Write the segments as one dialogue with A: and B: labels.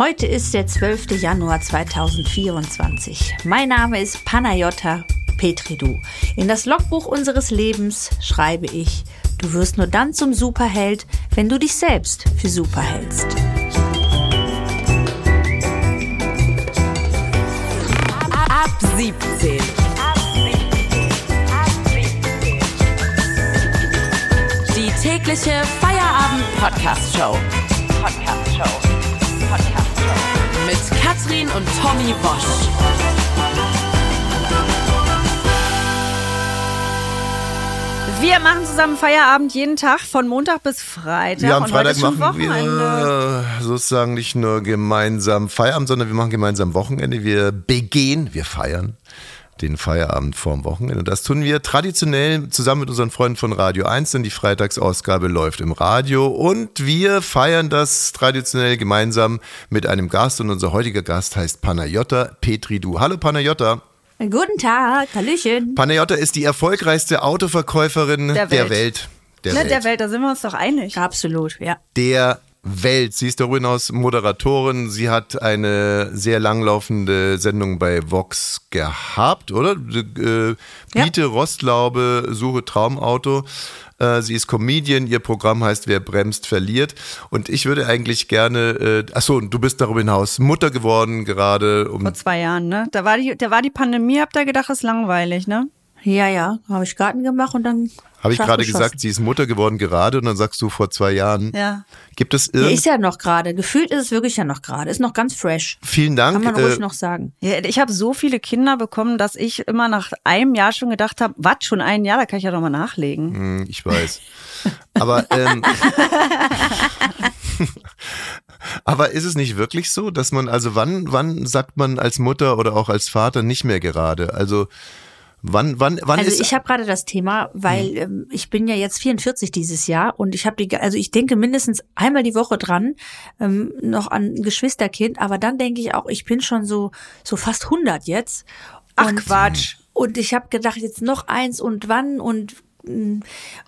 A: Heute ist der 12. Januar 2024. Mein Name ist Panayota Petridou. In das Logbuch unseres Lebens schreibe ich, du wirst nur dann zum Superheld, wenn du dich selbst für super hältst.
B: Ab 17. Die tägliche Feierabend-Podcast-Show. Podcast-Show. Podcast-Show. Und Tommy Bosch.
C: Wir machen zusammen Feierabend jeden Tag von Montag bis Freitag.
D: Ja, am
C: und
D: Freitag machen
C: Wochenende.
D: wir sozusagen nicht nur gemeinsam Feierabend, sondern wir machen gemeinsam Wochenende. Wir begehen, wir feiern den Feierabend vorm Wochenende. Und das tun wir traditionell zusammen mit unseren Freunden von Radio 1, denn die Freitagsausgabe läuft im Radio. Und wir feiern das traditionell gemeinsam mit einem Gast. Und unser heutiger Gast heißt Panayota Petridou. Hallo Panayota.
A: Guten Tag, Hallöchen.
D: Panayota ist die erfolgreichste Autoverkäuferin der,
C: Der
D: Welt.
C: Welt.
D: Der
C: Ne,
D: Welt.
C: der Welt, da sind wir uns doch einig.
A: Absolut, ja.
D: der Welt. Sie ist darüber hinaus Moderatorin. Sie hat eine sehr langlaufende Sendung bei Vox gehabt, oder? Äh,
A: Ja.
D: Biete Rostlaube, suche Traumauto. Äh, Sie ist Comedian, ihr Programm heißt Wer bremst, verliert. Und ich würde eigentlich gerne, äh, achso, du bist darüber hinaus Mutter geworden, gerade um
C: Vor zwei Jahren, ne? Da war die, da war die Pandemie, habt ihr gedacht, ist langweilig, ne?
A: Ja, ja, habe ich Garten gemacht und dann.
D: habe ich gerade gesagt, sie ist Mutter geworden gerade und dann sagst du vor zwei Jahren.
C: Ja.
D: Gibt es
A: Ja,
D: irgend...
A: ist ja noch gerade. Gefühlt ist es wirklich ja noch gerade. Ist noch ganz fresh.
D: Vielen Dank.
A: Kann man ruhig
D: äh,
A: noch sagen.
C: ja ich habe so viele Kinder bekommen, dass ich immer nach einem Jahr schon gedacht habe, was, schon ein Jahr, da kann ich ja doch mal nachlegen.
D: Hm, Ich weiß. Aber, ähm, aber ist es nicht wirklich so, dass man, also wann, wann sagt man als Mutter oder auch als Vater nicht mehr gerade? Also wann, wann, wann
A: Also
D: ist.
A: ich habe gerade das Thema, weil ähm, ich bin ja jetzt 44 dieses Jahr und ich habe die, also ich denke mindestens einmal die Woche dran ähm, noch an ein Geschwisterkind, aber dann denke ich auch, ich bin schon so so fast 100 jetzt.
C: Ach,
A: und,
C: Quatsch.
A: Und ich habe gedacht, jetzt noch eins und wann und mh,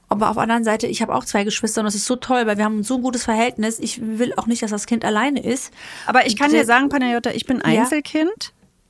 A: aber auf der anderen Seite, ich habe auch zwei Geschwister und das ist so toll, weil wir haben so ein gutes Verhältnis. Ich will auch nicht, dass das Kind alleine ist.
C: Aber ich kann
A: Der-
C: dir sagen, Panayota, ich bin
A: Ja.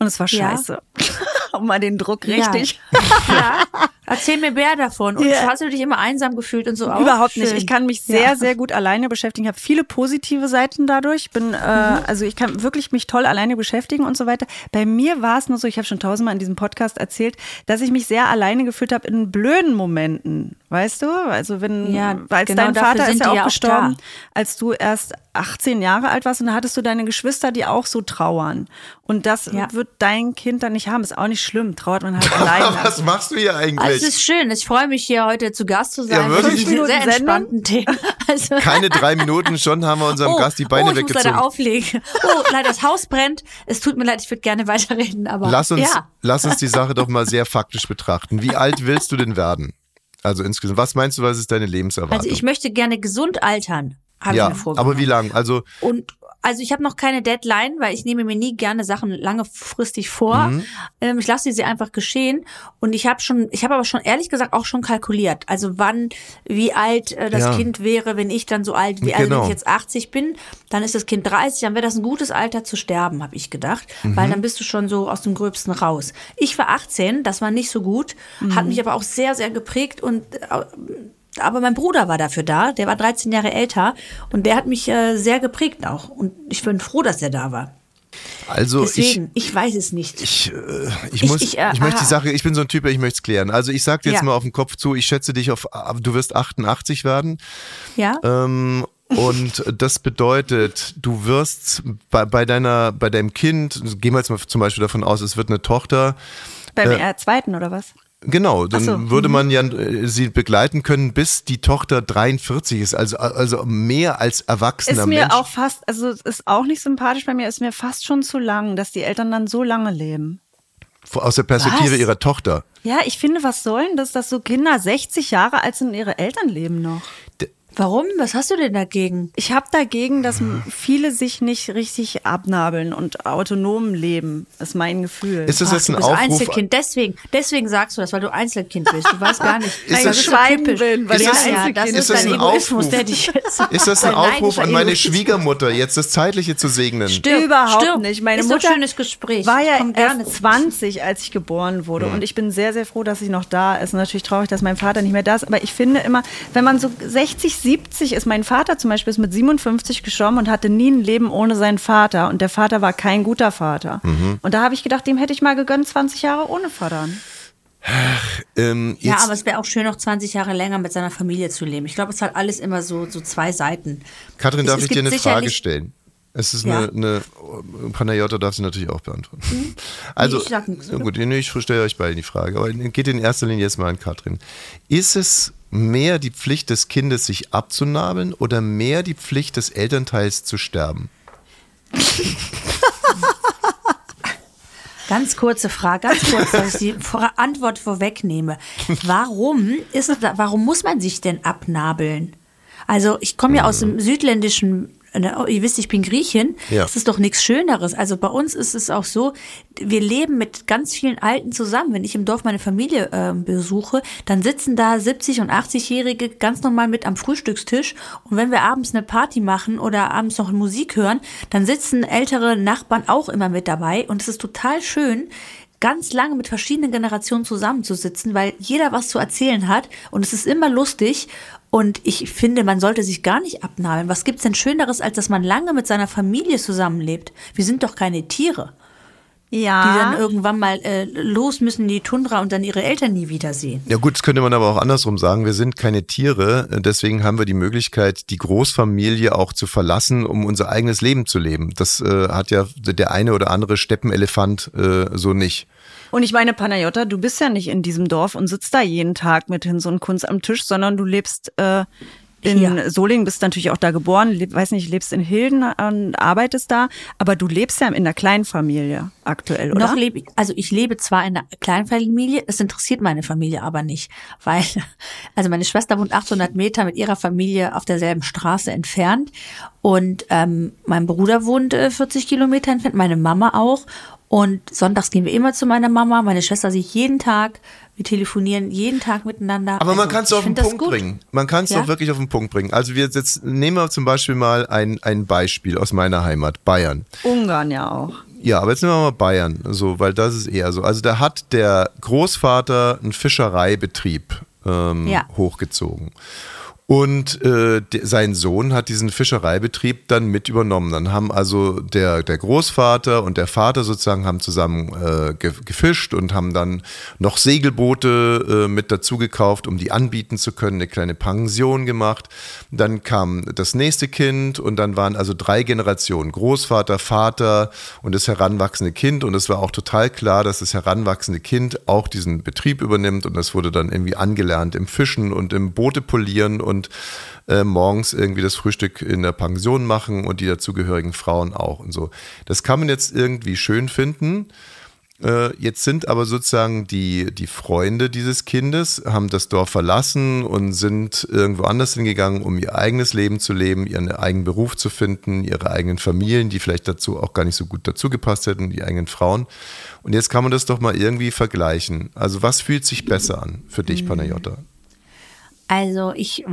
C: Und es war
A: Ja.
C: scheiße. um mal den Druck richtig.
A: Ja. ja. Erzähl mir mehr davon. Und
C: Ja.
A: hast du dich immer einsam gefühlt und so auch?
C: Überhaupt nicht. Ich kann mich sehr,
A: Ja.
C: sehr gut alleine beschäftigen. Ich habe viele positive Seiten dadurch. Bin, äh,
A: Mhm.
C: also ich kann wirklich mich toll alleine beschäftigen und so weiter. Bei mir war es nur so, ich habe schon tausendmal in diesem Podcast erzählt, dass ich mich sehr alleine gefühlt habe in blöden Momenten. Weißt du? Also wenn,
A: Ja,
C: weil
A: genau
C: dein Vater ist ja auch
A: ja auch
C: gestorben,
A: da.
C: als du erst 18 Jahre alt warst und da hattest du deine Geschwister, die auch so trauern. Und das
A: Ja.
C: wird dein Kind dann nicht haben. Ist auch nicht schlimm. Trauert man halt alleine.
D: Was machst du hier eigentlich?
A: Also es ist schön. Ich freue mich hier heute zu Gast zu sein.
D: Ja, wirklich?
A: Sehr
C: Minuten
A: entspannten Themen. Also,
D: Keine drei Minuten schon haben wir unserem
A: oh,
D: Gast die Beine
A: oh, ich muss
D: weggezogen.
A: leider auflegen. Oh, leider das Haus brennt. Es tut mir leid, ich würde gerne weiterreden, aber
D: Lass uns,
A: ja.
D: lass uns die Sache doch mal sehr faktisch betrachten. Wie alt willst du denn werden? Also insgesamt, was meinst du, was ist deine Lebenserwartung?
A: Also ich möchte gerne gesund altern, habe ich
D: ja,
A: mir vorgenommen.
D: aber wie lang? Also
A: Und also ich habe noch keine Deadline, weil ich nehme mir nie gerne Sachen langefristig vor.
D: Mhm.
A: Ähm, ich lasse sie einfach geschehen. Und ich habe schon, ich habe aber schon ehrlich gesagt auch schon kalkuliert. Also wann, wie alt äh, das
D: Ja.
A: Kind wäre, wenn ich dann so alt wäre. Also
D: Genau.
A: wenn ich jetzt 80 bin, dann ist das Kind 30, dann wäre das ein gutes Alter zu sterben, habe ich gedacht.
D: Mhm.
A: Weil dann bist du schon so aus dem Gröbsten raus. Ich war 18, das war nicht so gut, hat mich aber auch sehr, sehr geprägt und äh, aber mein Bruder war dafür da, der war 13 Jahre älter und der hat mich äh, sehr geprägt auch. Und ich bin froh, dass er da war.
D: Also
A: Deswegen, ich, weiß es nicht.
D: ich, ich, äh, ich
A: Ich-
D: muss,
A: ich,
D: ich,
A: äh,
D: möchte die
A: aha.
D: Sache, ich bin so ein Typ, ich möchte es klären. Also ich sag dir jetzt
A: Ja.
D: mal auf den Kopf zu, ich schätze dich auf, du wirst 88 werden.
A: ja?
D: Ähm, und das bedeutet, du wirst bei, bei deiner, bei deinem Kind, gehen wir jetzt mal zum Beispiel davon aus, es wird eine Tochter.
C: Beim
D: Äh,
C: äh, zweiten oder was?
D: Genau, dann
C: so,
D: würde man ja äh, sie begleiten können, bis die Tochter 43 ist, also, also mehr als erwachsener
C: Ist mir
D: Mensch.
C: auch fast, also ist auch nicht sympathisch bei mir, ist mir fast schon zu lang, dass die Eltern dann so lange leben.
D: aus der Perspektive
C: Was?
D: ihrer Tochter.
C: Ja, ich finde, was sollen das, dass so Kinder 60 Jahre alt sind und ihre Eltern leben noch?
D: D-
A: Warum? Was hast du denn dagegen?
C: Ich habe dagegen, dass viele sich nicht richtig abnabeln und autonom leben, ist mein Gefühl.
D: Ist das
A: Ach,
D: jetzt
A: du
D: ein
A: bist
D: Aufruf?
A: Einzelkind, deswegen, deswing sagst du das, weil du Einzelkind bist. Du weißt gar nicht.
D: Ist
A: das
D: das-
A: ist so
C: Schwein bin, weil
D: ich
A: ja,
D: ein
A: ja, das
C: bin.
A: ist,
D: Ist das
A: dein
D: ein
A: Egoismus,
D: Aufruf?
A: der dich jetzt.
D: Ist das ein Aufruf an meine. Schwiegermutter, jetzt das Zeitliche zu segnen?
A: Stirb,
C: Überhaupt
A: stirb.
C: nicht. Meine
A: ist
C: Mutter
A: ein schönes Gespräch.
C: war ja erst 20, als ich geboren wurde. Und ich bin sehr, sehr froh, dass sie noch da ist. Und natürlich traurig, dass mein Vater nicht mehr da ist. Aber ich finde immer, wenn man so 60, 70 ist, mein Vater zum Beispiel ist mit 57 gestorben und hatte nie ein Leben ohne seinen Vater. Und der Vater war kein guter Vater. Und da habe ich gedacht, dem hätte ich mal gegönnt, 20 Jahre ohne Vater.
D: Ähm,
A: Ja, aber es wäre auch schön, noch 20 Jahre länger mit seiner Familie zu leben. Ich glaube, es hat alles immer so, so zwei Seiten.
D: Katrin,
A: Es-
D: darf
A: es
D: ich dir eine Frage stellen? Es ist
A: Ja.
D: eine, eine Panayota darf sie natürlich auch beantworten. Also,
A: ich sag nichts,
D: na
A: oder?
D: gut, nee, ich stelle euch beiden die Frage, aber geht in erster Linie jetzt mal an Katrin. Ist es mehr die Pflicht des Kindes, sich abzunabeln oder mehr die Pflicht des Elternteils zu sterben?
A: Ganz kurze Frage, ganz kurz, dass ich die Antwort vorwegnehme. Warum ist warum muss man sich denn abnabeln? Also ich komme ja aus dem südländischen, ihr wisst, ich bin Griechin.
D: Ja.
A: Das ist doch nichts Schöneres. Also bei uns ist es auch so, wir leben mit ganz vielen Alten zusammen. Wenn ich im Dorf meine Familie ähm, besuche, dann sitzen da 70 und 80-Jährige ganz normal mit am Frühstückstisch. Und wenn wir abends eine Party machen oder abends noch Musik hören, dann sitzen ältere Nachbarn auch immer mit dabei. Und es ist total schön, ganz lange mit verschiedenen Generationen zusammenzusitzen, weil jeder was zu erzählen hat und es ist immer lustig. Und ich finde, man sollte sich gar nicht abnabeln. Was gibt's denn Schöneres, als dass man lange mit seiner Familie zusammenlebt? Wir sind doch keine Tiere, die dann
C: Ja.
A: irgendwann mal äh, los müssen in die Tundra und dann ihre Eltern nie wiedersehen.
D: Ja gut, das könnte man aber auch andersrum sagen. Wir sind keine Tiere, deswegen haben wir die Möglichkeit, die Großfamilie auch zu verlassen, um unser eigenes Leben zu leben. Das äh, hat ja der eine oder andere Steppenelefant äh, so nicht.
C: Und ich meine, Panayota, du bist ja nicht in diesem Dorf und sitzt da jeden Tag mit Hinz und Kunz am Tisch, sondern du lebst äh, in
A: Hier.
C: Solingen, bist natürlich auch da geboren, leb, weiß nicht, lebst in Hilden und arbeitest da, aber du lebst ja in der Kleinfamilie aktuell, oder?
A: Noch lebe ich, also ich lebe zwar in einer Kleinfamilie, es interessiert meine Familie aber nicht, weil, also meine Schwester wohnt 800 Meter mit ihrer Familie auf derselben Straße entfernt und ähm, mein Bruder wohnt äh, 40 Kilometer entfernt, meine Mama auch und sonntags gehen wir immer zu meiner Mama, meine Schwester sich jeden Tag, wir telefonieren jeden Tag miteinander.
D: Aber man
A: Also,
D: kann es auf den Punkt
A: gut.
D: bringen. Man kann es
A: Ja?
D: doch wirklich auf den Punkt bringen. Also wir jetzt nehmen wir zum Beispiel mal ein, ein Beispiel aus meiner Heimat, Bayern.
C: Ungarn ja auch.
D: Ja, aber jetzt nehmen wir mal Bayern, so, weil das ist eher so. Also da hat der Großvater einen Fischereibetrieb ähm,
A: Ja.
D: hochgezogen. Und äh, sein Sohn hat diesen Fischereibetrieb dann mit übernommen. Dann haben also der, der Großvater und der Vater sozusagen haben zusammen äh, ge, gefischt und haben dann noch Segelboote äh, mit dazu gekauft, um die anbieten zu können, eine kleine Pension gemacht. Dann kam das nächste Kind und dann waren also drei Generationen, Großvater, Vater und das heranwachsende Kind. Und es war auch total klar, dass das heranwachsende Kind auch diesen Betrieb übernimmt und das wurde dann irgendwie angelernt im Fischen und im Boote polieren und äh, morgens irgendwie das Frühstück in der Pension machen und die dazugehörigen Frauen auch und so. Das kann man jetzt irgendwie schön finden. Äh, Jetzt sind aber sozusagen die, die Freunde dieses Kindes, haben das Dorf verlassen und sind irgendwo anders hingegangen, um ihr eigenes Leben zu leben, ihren eigenen Beruf zu finden, ihre eigenen Familien, die vielleicht dazu auch gar nicht so gut dazu gepasst hätten, die eigenen Frauen. Und jetzt kann man das doch mal irgendwie vergleichen. Also was fühlt sich besser an für dich, Panayota?
A: Also ich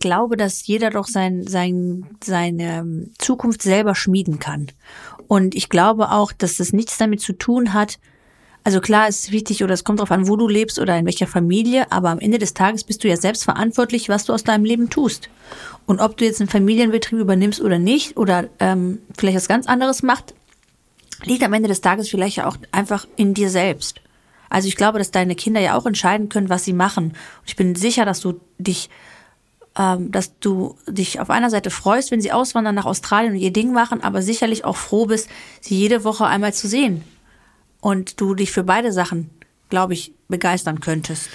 A: glaube, dass jeder doch sein, sein, seine ähm, Zukunft selber schmieden kann. Und ich glaube auch, dass das nichts damit zu tun hat, also klar ist es wichtig oder es kommt darauf an, wo du lebst oder in welcher Familie, aber am Ende des Tages bist du ja selbst verantwortlich, was du aus deinem Leben tust. Und ob du jetzt einen Familienbetrieb übernimmst oder nicht oder ähm, vielleicht was ganz anderes macht, liegt am Ende des Tages vielleicht auch einfach in dir selbst. Also ich glaube, dass deine Kinder ja auch entscheiden können, was sie machen. Und ich bin sicher, dass du dich, ähm, dass du dich auf einer Seite freust, wenn sie auswandern nach Australien und ihr Ding machen, aber sicherlich auch froh bist, sie jede Woche einmal zu sehen. Und du dich für beide Sachen, glaube ich, begeistern könntest.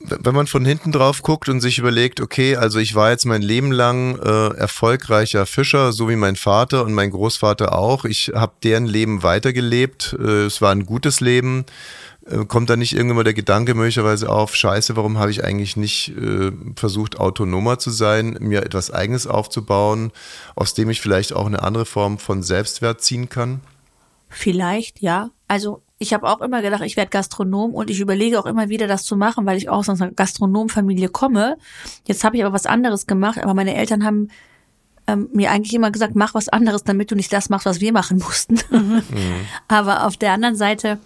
D: Wenn man von hinten drauf guckt und sich überlegt, okay, also ich war jetzt mein Leben lang äh, erfolgreicher Fischer, so wie mein Vater und mein Großvater auch. Ich habe deren Leben weitergelebt. Äh, es war ein gutes Leben. Äh, kommt da nicht irgendwann mal der Gedanke möglicherweise auf, scheiße, warum habe ich eigentlich nicht äh, versucht, autonomer zu sein, mir etwas Eigenes aufzubauen, aus dem ich vielleicht auch eine andere Form von Selbstwert ziehen kann?
A: Vielleicht, ja. Also ich habe auch immer gedacht, ich werde Gastronom und ich überlege auch immer wieder, das zu machen, weil ich auch aus einer Gastronomfamilie komme. Jetzt habe ich aber was anderes gemacht, aber meine Eltern haben ähm, mir eigentlich immer gesagt, mach was anderes, damit du nicht das machst, was wir machen mussten. Mhm. aber auf der anderen Seite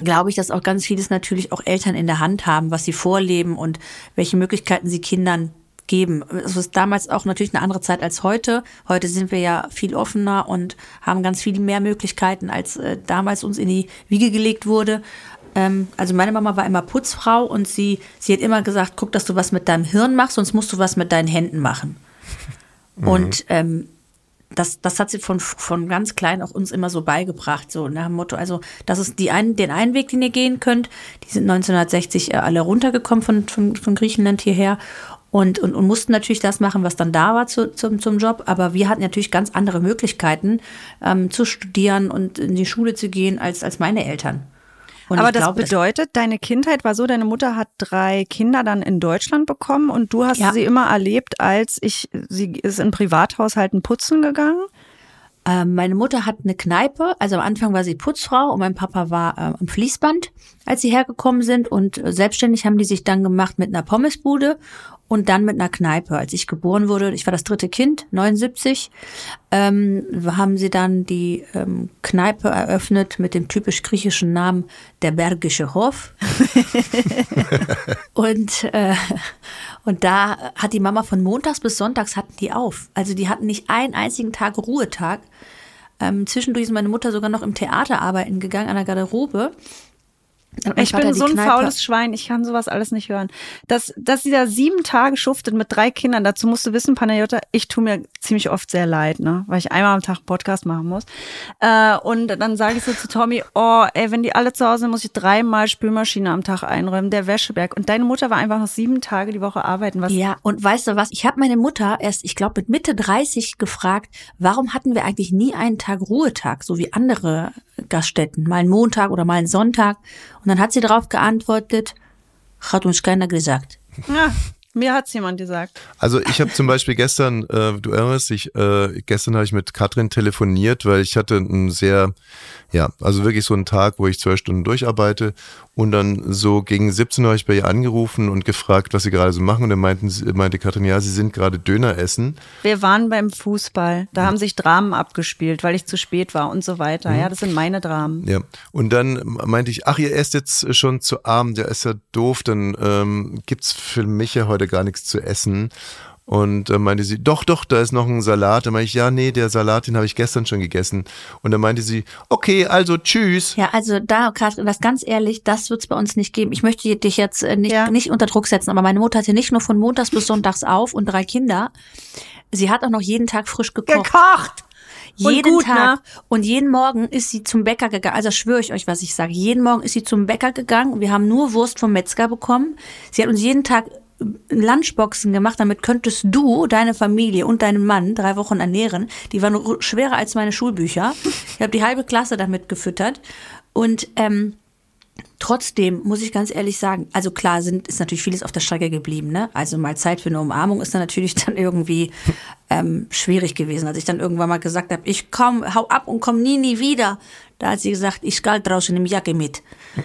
A: glaube ich, dass auch ganz vieles natürlich auch Eltern in der Hand haben, was sie vorleben und welche Möglichkeiten sie Kindern geben. Es ist damals auch natürlich eine andere Zeit als heute. Heute sind wir ja viel offener und haben ganz viel mehr Möglichkeiten, als äh, damals uns in die Wiege gelegt wurde. Ähm, also meine Mama war immer Putzfrau und sie, sie hat immer gesagt, guck, dass du was mit deinem Hirn machst, sonst musst du was mit deinen Händen machen. Mhm. Und ähm, das, das hat sie von, von ganz klein auch uns immer so beigebracht, so nach dem Motto, also das ist die ein, den einen Weg, den ihr gehen könnt. Die sind 1960 äh, alle runtergekommen von, von, von Griechenland hierher und, und, und mussten natürlich das machen, was dann da war zu, zum, zum Job. Aber wir hatten natürlich ganz andere Möglichkeiten ähm, zu studieren und in die Schule zu gehen als, als meine Eltern.
C: Und Aber das bedeutet, deine Kindheit war so, deine Mutter hat drei Kinder dann in Deutschland bekommen und du hast ja. sie immer erlebt, als ich, sie ist in Privathaushalten putzen gegangen?
A: Ähm, meine Mutter hat eine Kneipe, also am Anfang war sie Putzfrau und mein Papa war äh, am Fließband, als sie hergekommen sind und äh, selbstständig haben die sich dann gemacht mit einer Pommesbude und dann mit einer Kneipe. Als ich geboren wurde, ich war das dritte Kind, 79, ähm, haben sie dann die ähm, Kneipe eröffnet mit dem typisch griechischen Namen der Bergische Hof. und, äh, und da hat die Mama von montags bis sonntags hatten die auf. Also die hatten nicht einen einzigen Tag Ruhetag. Ähm, zwischendurch ist meine Mutter sogar noch im Theater arbeiten gegangen, an der Garderobe.
C: Ich bin so ein Kneipe. faules Schwein, ich kann sowas alles nicht hören. Dass, dass sie da sieben Tage schuftet mit drei Kindern, dazu musst du wissen, Panayota, ich tue mir ziemlich oft sehr leid, ne? weil ich einmal am Tag Podcast machen muss. Äh, und dann sage ich so zu Tommy, oh, ey, wenn die alle zu Hause sind, muss ich dreimal Spülmaschine am Tag einräumen, der Wäscheberg. Und deine Mutter war einfach noch sieben Tage die Woche arbeiten.
A: Was ja, und weißt du was, ich habe meine Mutter erst, ich glaube, mit Mitte 30 gefragt, warum hatten wir eigentlich nie einen Tag Ruhetag, so wie andere Gaststätten, mal einen Montag oder mal einen Sonntag. Und dann hat sie darauf geantwortet, hat uns keiner gesagt.
C: Ja, mir hat's jemand gesagt.
D: Also ich habe zum Beispiel gestern, äh, du erinnerst dich, äh, gestern habe ich mit Katrin telefoniert, weil ich hatte einen sehr ja, also wirklich so ein Tag, wo ich zwölf Stunden durcharbeite und dann so gegen 17 Uhr habe ich bei ihr angerufen und gefragt, was sie gerade so machen und dann meinten, meinte Katrin, ja, sie sind gerade Döner essen.
C: Wir waren beim Fußball, da mhm. haben sich Dramen abgespielt, weil ich zu spät war und so weiter. Mhm. Ja, das sind meine Dramen.
D: Ja, und dann meinte ich, ach, ihr esst jetzt schon zu Abend, ja, ist ja doof, dann ähm, gibt's für mich ja heute gar nichts zu essen. Und dann meinte sie, doch, doch, da ist noch ein Salat. Dann meinte ich, ja, nee, der Salat, den habe ich gestern schon gegessen. Und dann meinte sie, okay, also tschüss.
A: Ja, also da, Katrin, das ganz ehrlich, das wird es bei uns nicht geben. Ich möchte dich jetzt äh, nicht, ja. nicht unter Druck setzen, aber meine Mutter hatte nicht nur von montags bis sonntags auf und drei Kinder. Sie hat auch noch jeden Tag frisch gekocht.
C: Gekocht!
A: jeden gut, Tag. Ne? Und jeden Morgen ist sie zum Bäcker gegangen. Also schwöre ich euch, was ich sage. Jeden Morgen ist sie zum Bäcker gegangen. Wir haben nur Wurst vom Metzger bekommen. Sie hat uns jeden Tag Lunchboxen gemacht, damit könntest du, deine Familie und deinen Mann drei Wochen ernähren. Die waren schwerer als meine Schulbücher. Ich habe die halbe Klasse damit gefüttert. Und ähm, trotzdem muss ich ganz ehrlich sagen, also klar sind, ist natürlich vieles auf der Strecke geblieben. Ne? Also mal Zeit für eine Umarmung ist dann natürlich dann irgendwie ähm, schwierig gewesen. Als ich dann irgendwann mal gesagt habe, ich komm, hau ab und komm nie, nie wieder. Da hat sie gesagt, ich skal draußen im Jacke mit.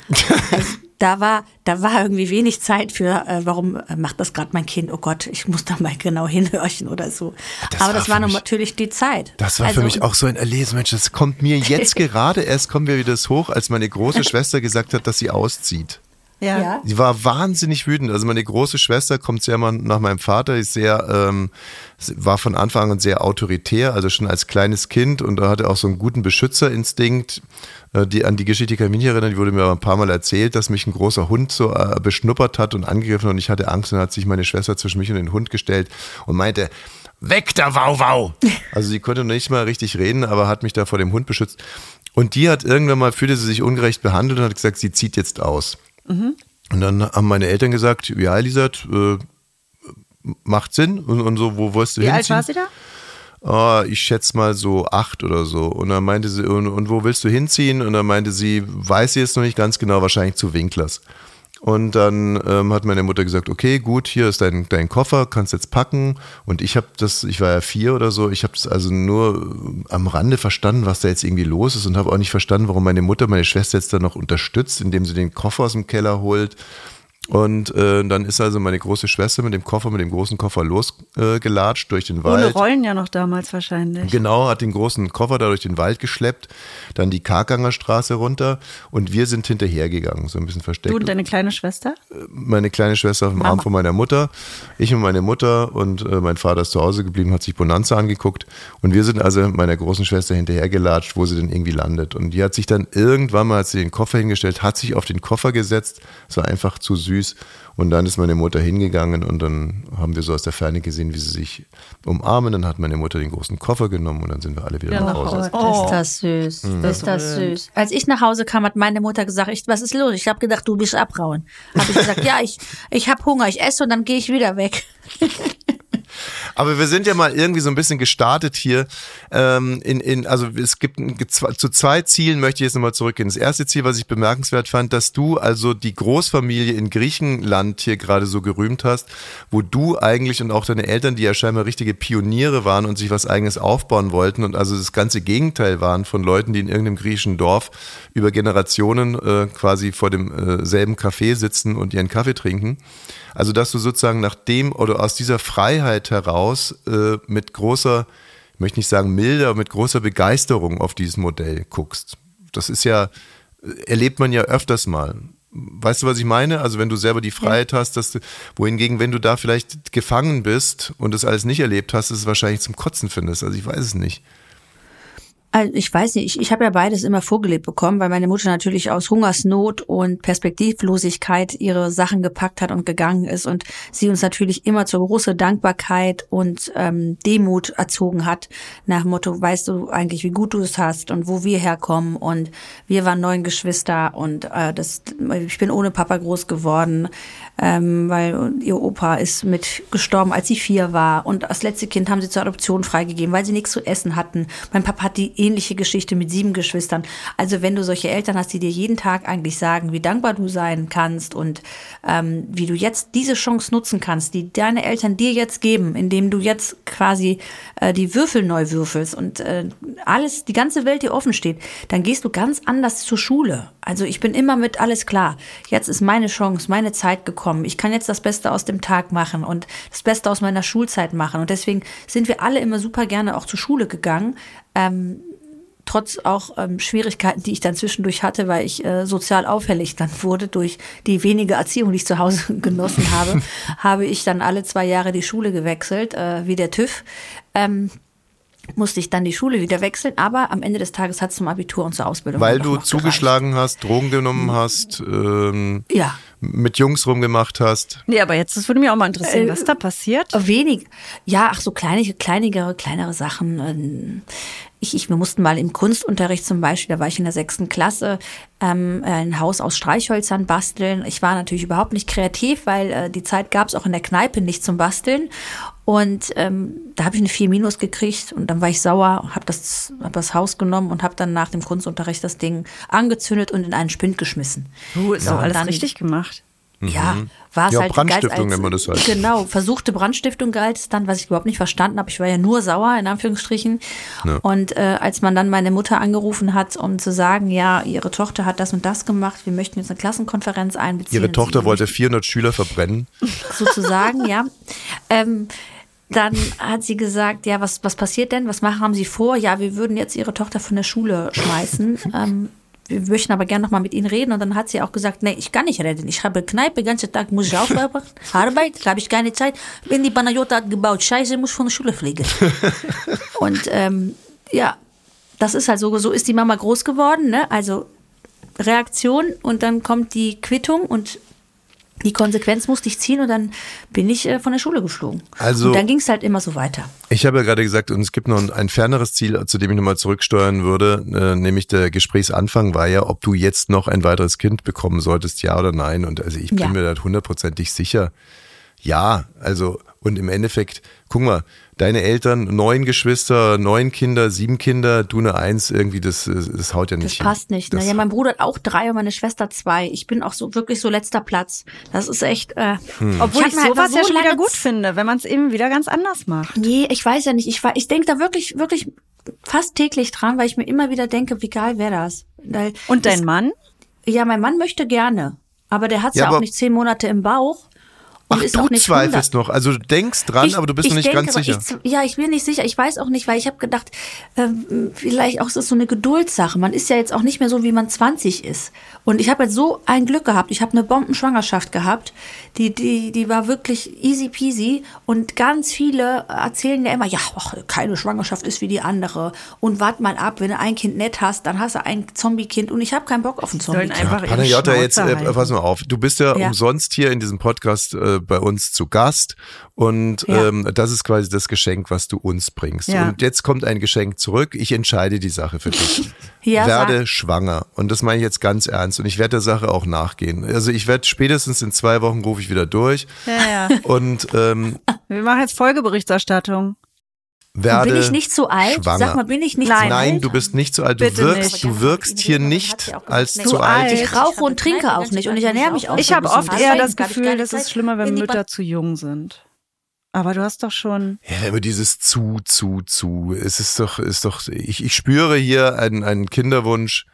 A: Da war, da war irgendwie wenig Zeit für, äh, warum äh, macht das gerade mein Kind? Oh Gott, ich muss da mal genau hinhörchen oder so. Das Aber das war mich, natürlich die Zeit.
D: Das war also, für mich auch so ein Erlesen. Mensch, das kommt mir jetzt gerade erst, kommen wir wieder das hoch, als meine große Schwester gesagt hat, dass sie auszieht. Ja. Sie war wahnsinnig wütend. Also meine große Schwester kommt sehr mal nach meinem Vater, ist sehr, ähm, war von Anfang an sehr autoritär, also schon als kleines Kind und da hatte auch so einen guten Beschützerinstinkt. Äh, die, an die Geschichte kann ich mich nicht erinnern, die wurde mir aber ein paar Mal erzählt, dass mich ein großer Hund so äh, beschnuppert hat und angegriffen und ich hatte Angst und hat sich meine Schwester zwischen mich und den Hund gestellt und meinte, weg der Wauwau! Also sie konnte nicht mal richtig reden, aber hat mich da vor dem Hund beschützt. Und die hat irgendwann mal, fühlte sie sich ungerecht behandelt und hat gesagt, sie zieht jetzt aus. Mhm. Und dann haben meine Eltern gesagt, ja, Elisabeth, äh, macht Sinn. Und, und so, wo wirst du
C: Wie hinziehen? alt war sie da?
D: Oh, ich schätze mal so acht oder so. Und dann meinte sie, und, und wo willst du hinziehen? Und dann meinte sie, weiß sie jetzt noch nicht ganz genau, wahrscheinlich zu Winklers. Und dann ähm, hat meine Mutter gesagt, okay, gut, hier ist dein, dein Koffer, kannst jetzt packen. Und ich habe das, ich war ja vier oder so, ich habe das also nur am Rande verstanden, was da jetzt irgendwie los ist und habe auch nicht verstanden, warum meine Mutter meine Schwester jetzt da noch unterstützt, indem sie den Koffer aus dem Keller holt und äh, dann ist also meine große Schwester mit dem Koffer, mit dem großen Koffer losgelatscht äh, durch den Wald.
C: Ohne Rollen ja noch damals wahrscheinlich.
D: Genau, hat den großen Koffer da durch den Wald geschleppt, dann die Karganger Straße runter und wir sind hinterhergegangen, so ein bisschen versteckt.
C: Du und deine kleine Schwester?
D: Meine kleine Schwester auf dem Mama. Arm von meiner Mutter, ich und meine Mutter und äh, mein Vater ist zu Hause geblieben, hat sich Bonanza angeguckt und wir sind also meiner großen Schwester hinterhergelatscht, wo sie denn irgendwie landet. Und die hat sich dann irgendwann mal, hat sie den Koffer hingestellt, hat sich auf den Koffer gesetzt, es war einfach zu süß süß. Und dann ist meine Mutter hingegangen und dann haben wir so aus der Ferne gesehen, wie sie sich umarmen. Dann hat meine Mutter den großen Koffer genommen und dann sind wir alle wieder ja, nach Hause.
A: Oh, ist das süß. Mhm. Ist das süß. Als ich nach Hause kam, hat meine Mutter gesagt, ich, was ist los? Ich habe gedacht, du bist abhauen. Habe ich gesagt, ja, ich, ich habe Hunger, ich esse und dann gehe ich wieder weg.
D: Aber wir sind ja mal irgendwie so ein bisschen gestartet hier. Ähm, in, in, also es gibt zu zwei Zielen möchte ich jetzt nochmal zurückgehen. Das erste Ziel, was ich bemerkenswert fand, dass du also die Großfamilie in Griechenland hier gerade so gerühmt hast, wo du eigentlich und auch deine Eltern, die ja scheinbar richtige Pioniere waren und sich was eigenes aufbauen wollten und also das ganze Gegenteil waren von Leuten, die in irgendeinem griechischen Dorf über Generationen äh, quasi vor dem äh, Café sitzen und ihren Kaffee trinken. Also, dass du sozusagen nach dem oder aus dieser Freiheit heraus äh, mit großer, ich möchte nicht sagen milde, aber mit großer Begeisterung auf dieses Modell guckst. Das ist ja, erlebt man ja öfters mal. Weißt du, was ich meine? Also wenn du selber die Freiheit ja. hast, dass du, wohingegen, wenn du da vielleicht gefangen bist und das alles nicht erlebt hast, ist es wahrscheinlich zum Kotzen findest. Also ich weiß es nicht.
A: Also ich weiß nicht, ich, ich habe ja beides immer vorgelebt bekommen, weil meine Mutter natürlich aus Hungersnot und Perspektivlosigkeit ihre Sachen gepackt hat und gegangen ist und sie uns natürlich immer zur großen Dankbarkeit und ähm, Demut erzogen hat, nach Motto, weißt du eigentlich, wie gut du es hast und wo wir herkommen und wir waren neun Geschwister und äh, das, ich bin ohne Papa groß geworden, ähm, weil ihr Opa ist mit gestorben, als sie vier war und das letzte Kind haben sie zur Adoption freigegeben, weil sie nichts zu essen hatten. Mein Papa hat die ähnliche Geschichte mit sieben Geschwistern. Also wenn du solche Eltern hast, die dir jeden Tag eigentlich sagen, wie dankbar du sein kannst und ähm, wie du jetzt diese Chance nutzen kannst, die deine Eltern dir jetzt geben, indem du jetzt quasi äh, die Würfel neu würfelst und äh, alles, die ganze Welt dir offen steht, dann gehst du ganz anders zur Schule. Also ich bin immer mit alles klar. Jetzt ist meine Chance, meine Zeit gekommen. Ich kann jetzt das Beste aus dem Tag machen und das Beste aus meiner Schulzeit machen. Und deswegen sind wir alle immer super gerne auch zur Schule gegangen. Ähm, trotz auch ähm, Schwierigkeiten, die ich dann zwischendurch hatte, weil ich äh, sozial auffällig dann wurde durch die wenige Erziehung, die ich zu Hause genossen habe, habe ich dann alle zwei Jahre die Schule gewechselt, äh, wie der TÜV. Ähm, musste ich dann die Schule wieder wechseln, aber am Ende des Tages hat es zum Abitur und zur Ausbildung.
D: Weil du zugeschlagen gereicht. hast, Drogen genommen hast, ähm,
A: ja.
D: Mit Jungs rumgemacht hast.
C: Nee, aber jetzt, das würde mich auch mal interessieren, äh, was da passiert.
A: Wenig. Ja, ach so kleinere, kleinere, kleinere Sachen. Ähm, ich, ich, wir mussten mal im Kunstunterricht zum Beispiel, da war ich in der sechsten Klasse, ähm, ein Haus aus Streichhölzern basteln. Ich war natürlich überhaupt nicht kreativ, weil äh, die Zeit gab es auch in der Kneipe nicht zum Basteln. Und ähm, da habe ich eine 4 Minus gekriegt und dann war ich sauer, habe das, hab das Haus genommen und habe dann nach dem Kunstunterricht das Ding angezündet und in einen Spind geschmissen.
C: Du, ist so, doch alles dann, richtig gemacht.
A: Ja, mhm. war es ja, halt
D: Brandstiftung nennt man das halt.
A: Genau, versuchte Brandstiftung galt es dann, was ich überhaupt nicht verstanden habe. Ich war ja nur sauer, in Anführungsstrichen. Ja. Und äh, als man dann meine Mutter angerufen hat, um zu sagen, ja, ihre Tochter hat das und das gemacht, wir möchten jetzt eine Klassenkonferenz einbeziehen.
D: Ihre Tochter wollte 400 Schüler verbrennen.
A: Sozusagen, ja. Ähm, dann hat sie gesagt, ja, was, was passiert denn? Was machen, haben Sie vor? Ja, wir würden jetzt Ihre Tochter von der Schule schmeißen. ähm, wir möchten aber gerne noch mal mit Ihnen reden. Und dann hat sie auch gesagt, nee, ich kann nicht reden. Ich habe Kneipe, den ganzen Tag muss ich aufwerfen, Arbeit, habe ich keine Zeit. Wenn die Panayota hat gebaut, scheiße, muss von der Schule fliegen. und ähm, ja, das ist halt so, so ist die Mama groß geworden, ne? Also Reaktion und dann kommt die Quittung und die Konsequenz musste ich ziehen und dann bin ich äh, von der Schule geflogen. Also, und dann ging es halt immer so weiter.
D: Ich habe ja gerade gesagt, und es gibt noch ein, ein ferneres Ziel, zu dem ich nochmal zurücksteuern würde, äh, nämlich der Gesprächsanfang war ja, ob du jetzt noch ein weiteres Kind bekommen solltest, ja oder nein. Und also ich bin ja. mir da hundertprozentig sicher, ja. Also, und im Endeffekt, guck mal, deine Eltern, neun Geschwister, neun Kinder, sieben Kinder, du eine Eins, irgendwie, das, das haut ja nicht
A: Das passt
D: hin.
A: nicht. Ne?
D: Das-
A: Ja, mein Bruder hat auch drei und meine Schwester zwei. Ich bin auch so wirklich so letzter Platz. Das ist echt. Äh,
D: Hm.
C: Obwohl ich
A: mir halt
C: sowas
A: so
C: ja schon wieder gut finde, wenn man es eben wieder ganz anders macht.
A: Nee, ich weiß ja nicht. Ich, war- ich denke da wirklich, wirklich fast täglich dran, weil ich mir immer wieder denke, wie geil wäre das. Weil
C: Und dein
A: es-
C: Mann?
A: Ja, mein Mann möchte gerne. Aber der hat ja,
D: Ja,
A: auch nicht zehn Monate im Bauch. Und
D: Ach,
A: ist
D: du
A: auch nicht
D: zweifelst
A: 100.
D: noch. Also du denkst dran,
A: Ich-
D: aber du bist noch nicht
A: denke,
D: ganz sicher.
A: Ich, ja, ich bin nicht sicher. Ich weiß auch nicht, weil ich habe gedacht, ähm, vielleicht auch ist es so eine Geduldssache. Man ist ja jetzt auch nicht mehr so, wie man 20 ist. Und ich habe jetzt so ein Glück gehabt. Ich habe eine Bombenschwangerschaft gehabt. Die, die, die war wirklich easy peasy. Und ganz viele erzählen ja immer, ja, ach, keine Schwangerschaft ist wie die andere. Und wart mal ab, wenn du ein Kind nett hast, dann hast du ein Zombie-Kind. Und ich habe keinen Bock auf ein Zombie-Kind.
C: einfach ihre
D: Panayota, jetzt äh, pass mal auf. Du bist ja,
A: Ja.
D: umsonst hier in diesem Podcast äh, bei uns zu Gast und
A: Ja.
D: ähm, das ist quasi das Geschenk, was du uns bringst.
C: Ja.
D: Und jetzt kommt ein Geschenk zurück. Ich entscheide die Sache für dich.
A: Ja,
D: werde
A: sag.
D: schwanger und das meine ich jetzt ganz ernst und ich werde der Sache auch nachgehen. Also ich werde spätestens in zwei Wochen rufe ich wieder durch
C: Ja, ja.
D: und ähm,
C: Wir machen jetzt Folgeberichterstattung.
D: Werde
A: bin ich nicht zu alt?
D: schwanger.
A: Sag mal, bin ich nicht
C: Nein.
A: zu alt?
D: Nein, du bist nicht zu alt. Du
C: Bitte
D: wirkst,
C: nicht.
D: du wirkst hier nicht als zu alt.
A: Ich rauche und trinke auch nicht und ich ernähre mich auch
C: Ich habe oft eher das. Gefühl, es ist schlimmer, wenn
A: die
C: Mütter zu jung sind. Aber du hast doch schon.
D: Ja, immer dieses zu, zu, zu. Es ist doch, ist doch, ich, ich spüre hier einen, einen Kinderwunsch.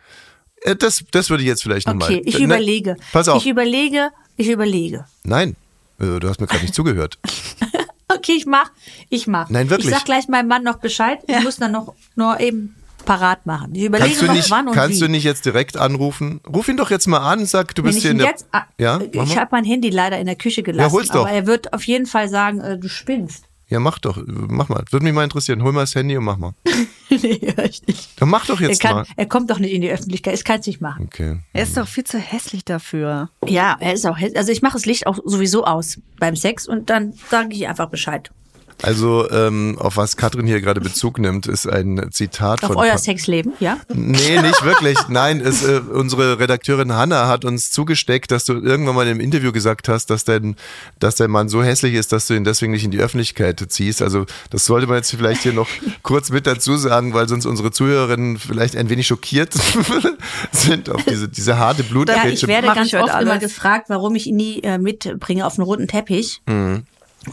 D: Äh, Das, das würde ich jetzt vielleicht nochmal.
A: Okay, ich überlege.
D: Pass auf.
A: Ich überlege, ich überlege.
D: Nein, äh, du hast mir gerade nicht zugehört.
A: Okay, ich mach, ich mach.
D: Nein, wirklich.
A: Ich sag gleich meinem Mann noch Bescheid. Ich muss dann noch nur eben parat machen. Ich überlege
D: Kannst du
A: noch
D: nicht,
A: wann und
D: kannst
A: wie.
D: du nicht jetzt direkt anrufen? Ruf ihn doch jetzt mal an, sag, du
A: Wenn
D: bist
A: ich
D: hier in
A: ihn
D: der.
A: jetzt,
D: ja, mach
A: ich habe mein Handy leider in der Küche gelassen,
D: hol's doch.
A: aber er wird auf jeden Fall sagen, äh, du spinnst.
D: Ja, mach doch, mach mal. Würde mich mal interessieren. Hol mal das Handy und mach mal.
A: nee, hör ich nicht.
D: Dann mach doch
A: Er,
D: jetzt
A: kann,
D: mal.
A: er kommt doch nicht in die Öffentlichkeit. Ich kann es nicht machen.
D: Okay.
C: Er ist doch viel zu hässlich dafür.
A: Ja, er ist auch. häss- Also ich mache das Licht auch sowieso aus beim Sex und dann sage ich einfach Bescheid.
D: Also, ähm, auf was Katrin hier gerade Bezug nimmt, ist ein Zitat
A: Auf
D: von.
A: euer
D: Pa-
A: Sexleben, ja?
D: Nee, nicht wirklich. Nein, es, äh, unsere Redakteurin Hanna hat uns zugesteckt, dass du irgendwann mal im Interview gesagt hast, dass dein, dass dein Mann so hässlich ist, dass du ihn deswegen nicht in die Öffentlichkeit ziehst. Also das sollte man jetzt vielleicht hier noch kurz mit dazu sagen, weil sonst unsere Zuhörerinnen vielleicht ein wenig schockiert sind auf diese, diese harte
A: Ja,
D: Blutgrätsche.
A: ich werde
C: Mach
A: ganz
C: ich heute
A: oft immer gefragt, warum ich ihn nie äh, mitbringe auf einen roten Teppich.
D: Mhm.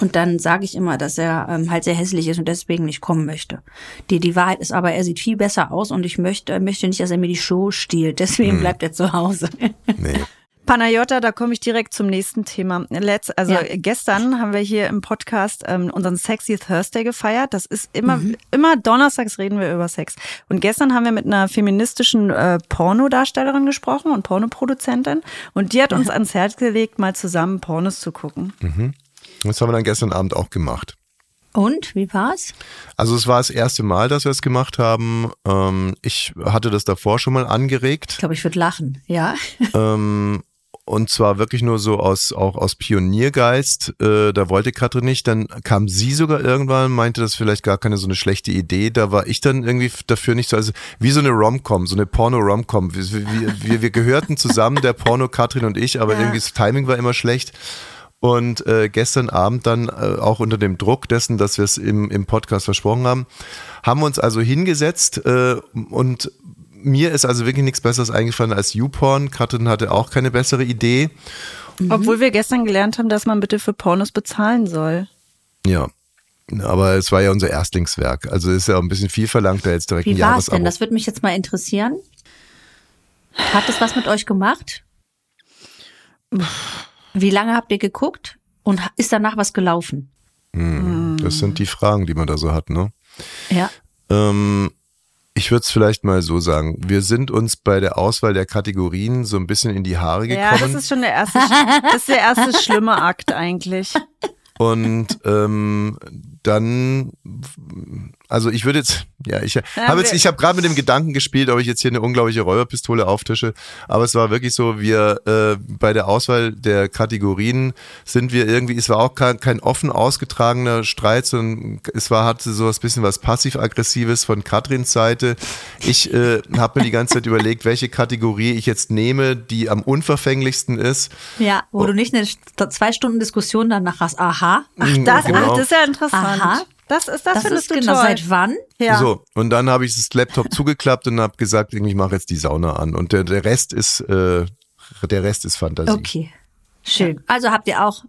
A: Und dann sage ich immer, dass er ähm, halt sehr hässlich ist und deswegen nicht kommen möchte. Die, die Wahrheit ist aber, er sieht viel besser aus und ich möchte, möchte nicht, dass er mir die Show stiehlt. Deswegen
D: Mhm.
A: bleibt er zu Hause.
D: nee.
C: Panayota, da komme ich direkt zum nächsten Thema. Letz, also
A: Ja.
C: gestern haben wir hier im Podcast ähm, unseren Sexy Thursday gefeiert. Das ist immer, immer donnerstags reden wir über Sex. Und gestern haben wir mit einer feministischen äh, Pornodarstellerin gesprochen und Pornoproduzentin. Und die hat uns ans Herz gelegt, mal zusammen Pornos zu gucken.
D: Das haben wir dann gestern Abend auch gemacht.
A: Und, wie war's?
D: Also es war das erste Mal, dass wir es gemacht haben. Ähm, ich hatte das davor schon mal angeregt.
A: Ich glaube, ich würde lachen, ja.
D: Ähm, und zwar wirklich nur so aus, auch aus Pioniergeist. Äh, da wollte Katrin nicht. Dann kam sie sogar irgendwann, meinte das vielleicht gar keine so eine schlechte Idee. Da war ich dann irgendwie dafür nicht so, also wie so eine Rom-Com, so eine Porno-Rom-Com. Wir, wir, wir, wir gehörten zusammen, der Porno, Katrin und ich, aber
A: Ja.
D: irgendwie das Timing war immer schlecht. Und äh, gestern Abend dann äh, auch unter dem Druck dessen, dass wir es im, im Podcast versprochen haben, haben wir uns also hingesetzt äh, und mir ist also wirklich nichts Besseres eingefallen als YouPorn. Katrin hatte auch keine bessere Idee.
C: Obwohl wir gestern gelernt haben, dass man bitte für Pornos bezahlen soll.
D: Ja. Aber es war ja unser Erstlingswerk. Also ist ja auch ein bisschen viel verlangt, da jetzt direkt ein
A: Wie war's
D: Jahresabo.
A: denn? Das würde mich jetzt mal interessieren. Hat das was mit euch gemacht? Wie lange habt ihr geguckt? Und ist danach was gelaufen?
D: Hm, das sind die Fragen, die man da so hat, ne?
A: Ja.
D: Ähm, ich würde es vielleicht mal so sagen. Wir sind uns bei der Auswahl der Kategorien so ein bisschen in die Haare
C: Ja,
D: gekommen.
C: das ist schon der erste, das ist der erste schlimme Akt eigentlich.
D: Und ähm, dann, also ich würde jetzt, ja, ich habe jetzt, ich habe gerade mit dem Gedanken gespielt, ob ich jetzt hier eine unglaubliche Räuberpistole auftische. Aber es war wirklich so, wir äh, bei der Auswahl der Kategorien sind wir irgendwie, es war auch kein, kein offen ausgetragener Streit, sondern es war hatte so ein bisschen was passiv-aggressives von Katrins Seite. Ich äh, habe mir die ganze Zeit überlegt, welche Kategorie ich jetzt nehme, die am unverfänglichsten ist.
A: Ja, wo du nicht eine zwei Stunden Diskussion danach hast. Aha.
C: Ach, das,
D: Genau.
C: ach, das ist ja interessant.
A: Aha.
C: Das ist das,
A: Das
C: findest
A: ist
C: du
A: genau.
C: toll.
A: Seit wann?
C: Ja.
D: So, und dann habe ich das Laptop zugeklappt und habe gesagt, ich mache jetzt die Sauna an. Und der, der Rest ist, äh, der Rest ist Fantasie.
A: Okay. Schön. Also habt ihr auch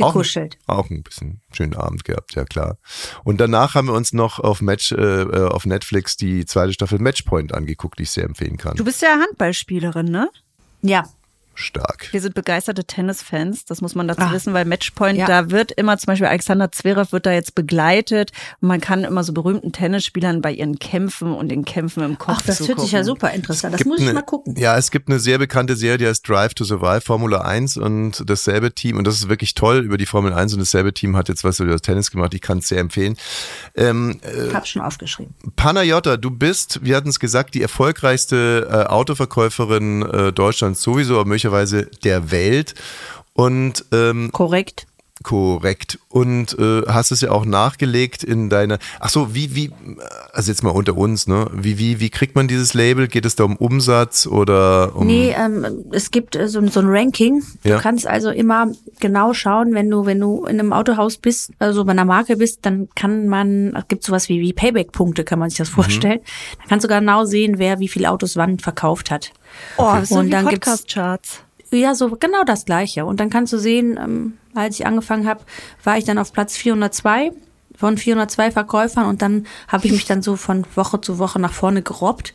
D: Auch-
A: gekuschelt.
D: Auch, ein bisschen schönen Abend gehabt, ja klar. Und danach haben wir uns noch auf Match, äh, äh, auf Netflix die zweite Staffel Matchpoint angeguckt, die ich sehr empfehlen kann.
C: Du bist ja Handballspielerin, ne?
A: Ja.
D: Stark.
C: Wir sind begeisterte Tennisfans, das muss man dazu
A: Ah.
C: wissen, weil Matchpoint,
A: Ja.
C: da wird immer, zum Beispiel Alexander Zverev wird da jetzt begleitet und man kann immer so berühmten Tennisspielern bei ihren Kämpfen und den Kämpfen im Kopf
A: Ach, das hört
C: zugucken.
A: sich ja super interessant. Das muss ich
D: eine,
A: mal gucken.
D: Ja, es gibt eine sehr bekannte Serie, die heißt Drive to Survive, Formula 1 und dasselbe Team, und das ist wirklich toll über die Formel 1 und dasselbe Team hat jetzt was über das Tennis gemacht, ich kann es sehr empfehlen. Ähm,
A: Ich habe schon aufgeschrieben.
D: Panayota, du bist, wir hatten es gesagt, die erfolgreichste äh, Autoverkäuferin äh, Deutschlands sowieso, aber möglicherweise der Welt. Und ähm,
A: Korrekt.
D: Korrekt. Und äh, hast es ja auch nachgelegt in deiner. Ach so, wie wie also jetzt mal unter uns, ne? Wie wie wie kriegt man dieses Label? Geht es da um Umsatz oder um
A: Nee, ähm, es gibt äh, so, so ein Ranking.
D: Ja.
A: Du kannst also immer genau schauen, wenn du, wenn du in einem Autohaus bist, also bei einer Marke bist, dann kann man, es gibt sowas wie, wie Payback-Punkte, kann man sich
D: Mhm.
A: das vorstellen. Dann kannst du genau sehen, wer wie viele Autos wann verkauft hat.
C: Oh, das ist so
A: Und
C: wie
A: dann gibt's-
C: Podcast-Charts.
A: Ja, so genau das Gleiche. Und dann kannst du sehen, ähm, als ich angefangen habe, war ich dann auf Platz 402 von 402 Verkäufern und dann habe ich mich dann so von Woche zu Woche nach vorne gerobbt.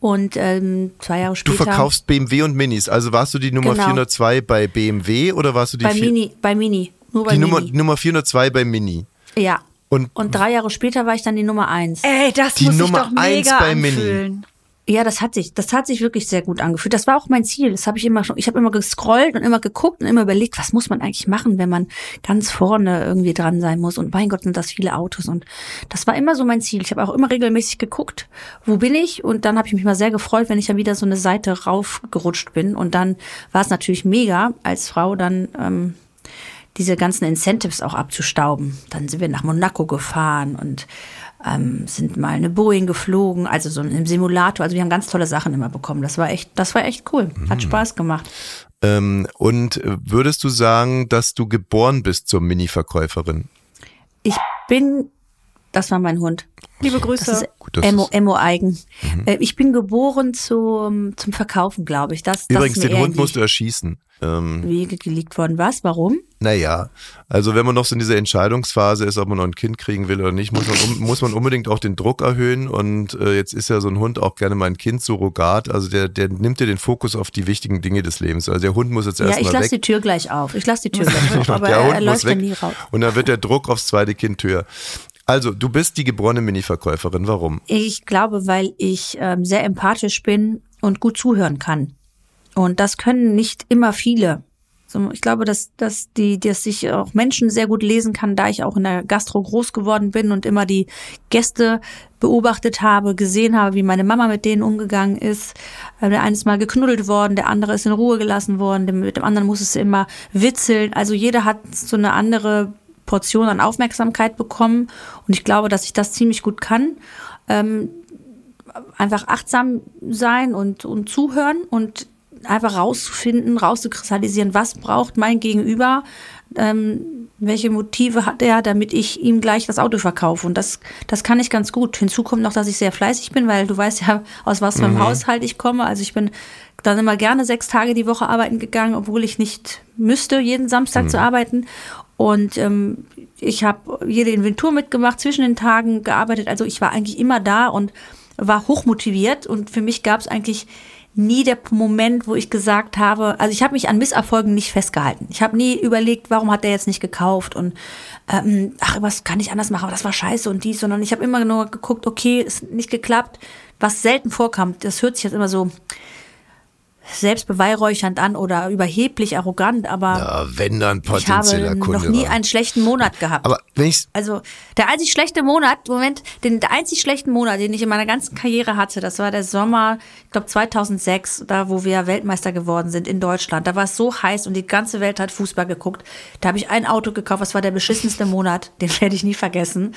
A: Und ähm, zwei Jahre
D: Du
A: später
D: verkaufst BMW und Minis. Also warst du die Nummer
A: Genau.
D: 402 bei BMW oder warst du die
A: bei Mini, bei Mini, nur bei
D: die
A: Mini.
D: Nummer Nummer 402 bei Mini?
A: Ja.
D: Und-
A: Und, drei Jahre später war ich dann die Nummer eins.
C: Ey, das
D: Die
C: muss
D: Nummer
C: sich doch
D: eins
C: mega
D: bei Mini.
A: Ja, das hat sich, das hat sich wirklich sehr gut angefühlt. Das war auch mein Ziel. Das habe ich immer schon. Ich habe immer gescrollt und immer geguckt und immer überlegt, was muss man eigentlich machen, wenn man ganz vorne irgendwie dran sein muss. Und mein Gott, sind das viele Autos. Und das war immer so mein Ziel. Ich habe auch immer regelmäßig geguckt, wo bin ich. Und dann habe ich mich mal sehr gefreut, wenn ich dann wieder so eine Seite raufgerutscht bin. Und dann war es natürlich mega, als Frau dann ähm, diese ganzen Incentives auch abzustauben. Dann sind wir nach Monaco gefahren und ähm, sind mal eine Boeing geflogen, also so im Simulator. Also wir haben ganz tolle Sachen immer bekommen. Das war echt, das war echt cool. Hat Spaß gemacht.
D: Ähm, und äh, würdest du sagen, dass du geboren bist zur Mini-Verkäuferin?
A: Ich bin, das war mein Hund.
C: Liebe
A: Das
C: Grüße.
A: ist
D: Gut, das
A: Emo, Emo eigen. Äh, Ich bin geboren zum, zum Verkaufen, glaube ich. Das,
D: Übrigens,
A: das
D: den Hund musst du erschießen. Ähm,
A: Wege gelegt worden. Was? Warum?
D: naja, also wenn man noch so in dieser Entscheidungsphase ist, ob man noch ein Kind kriegen will oder nicht, muss man, um, muss man unbedingt auch den Druck erhöhen. Und äh, jetzt ist ja so ein Hund auch gerne mein Kind Surrogat. Also der, der nimmt dir den Fokus auf die wichtigen Dinge des Lebens. Also der Hund muss jetzt
A: Ja, ich
D: erstmal
A: lasse die Tür gleich auf. Ich lasse die Tür gleich auf. Aber
D: der
A: er,
D: Hund
A: er läuft dann nie raus.
D: Und dann wird der Druck aufs zweite Kind höher. Also, du bist die geborene Mini-Verkäuferin. Warum?
A: Ich glaube, weil ich ähm, sehr empathisch bin und gut zuhören kann. Und das können nicht immer viele. Ich glaube, dass, dass die, dass ich auch Menschen sehr gut lesen kann, da ich auch in der Gastro groß geworden bin und immer die Gäste beobachtet habe, gesehen habe, wie meine Mama mit denen umgegangen ist. Äh, Der eine ist mal geknuddelt worden, der andere ist in Ruhe gelassen worden, mit dem anderen muss es immer witzeln. Also jeder hat so eine andere Portion an Aufmerksamkeit bekommen. Und ich glaube, dass ich das ziemlich gut kann. Ähm, einfach achtsam sein und, und zuhören und einfach rauszufinden, rauszukristallisieren, was braucht mein Gegenüber, ähm, welche Motive hat er, damit ich ihm gleich das Auto verkaufe. Und das, das kann ich ganz gut. Hinzu kommt noch, dass ich sehr fleißig bin, weil du weißt ja, aus was für einem Haushalt ich komme. Also ich bin dann immer gerne sechs Tage die Woche arbeiten gegangen, obwohl ich nicht müsste, jeden Samstag zu arbeiten. Und ähm, ich habe jede Inventur mitgemacht, zwischen den Tagen gearbeitet. Also ich war eigentlich immer da und war hochmotiviert. Und für mich gab es eigentlich nie der Moment, wo ich gesagt habe, also ich habe mich an Misserfolgen nicht festgehalten. Ich habe nie überlegt, warum hat der jetzt nicht gekauft und ähm, ach, was kann ich anders machen, das war scheiße und dies, sondern ich habe immer nur geguckt, okay, ist nicht geklappt, was selten vorkam. Das hört sich jetzt immer so selbstbeweihräuchernd an oder überheblich arrogant, aber
D: Ja, wenn dann
A: ich habe
D: potenzieller Kunde.
A: noch nie
D: war.
A: einen schlechten Monat gehabt.
D: Aber wenn ich
A: Also der einzig schlechte Monat, Moment, den der einzig schlechten Monat, den ich in meiner ganzen Karriere hatte, das war der Sommer, ich glaube 2006, da wo wir Weltmeister geworden sind in Deutschland. Da war es so heiß und die ganze Welt hat Fußball geguckt. Da habe ich ein Auto gekauft, das war der beschissenste Monat, den werde ich nie vergessen.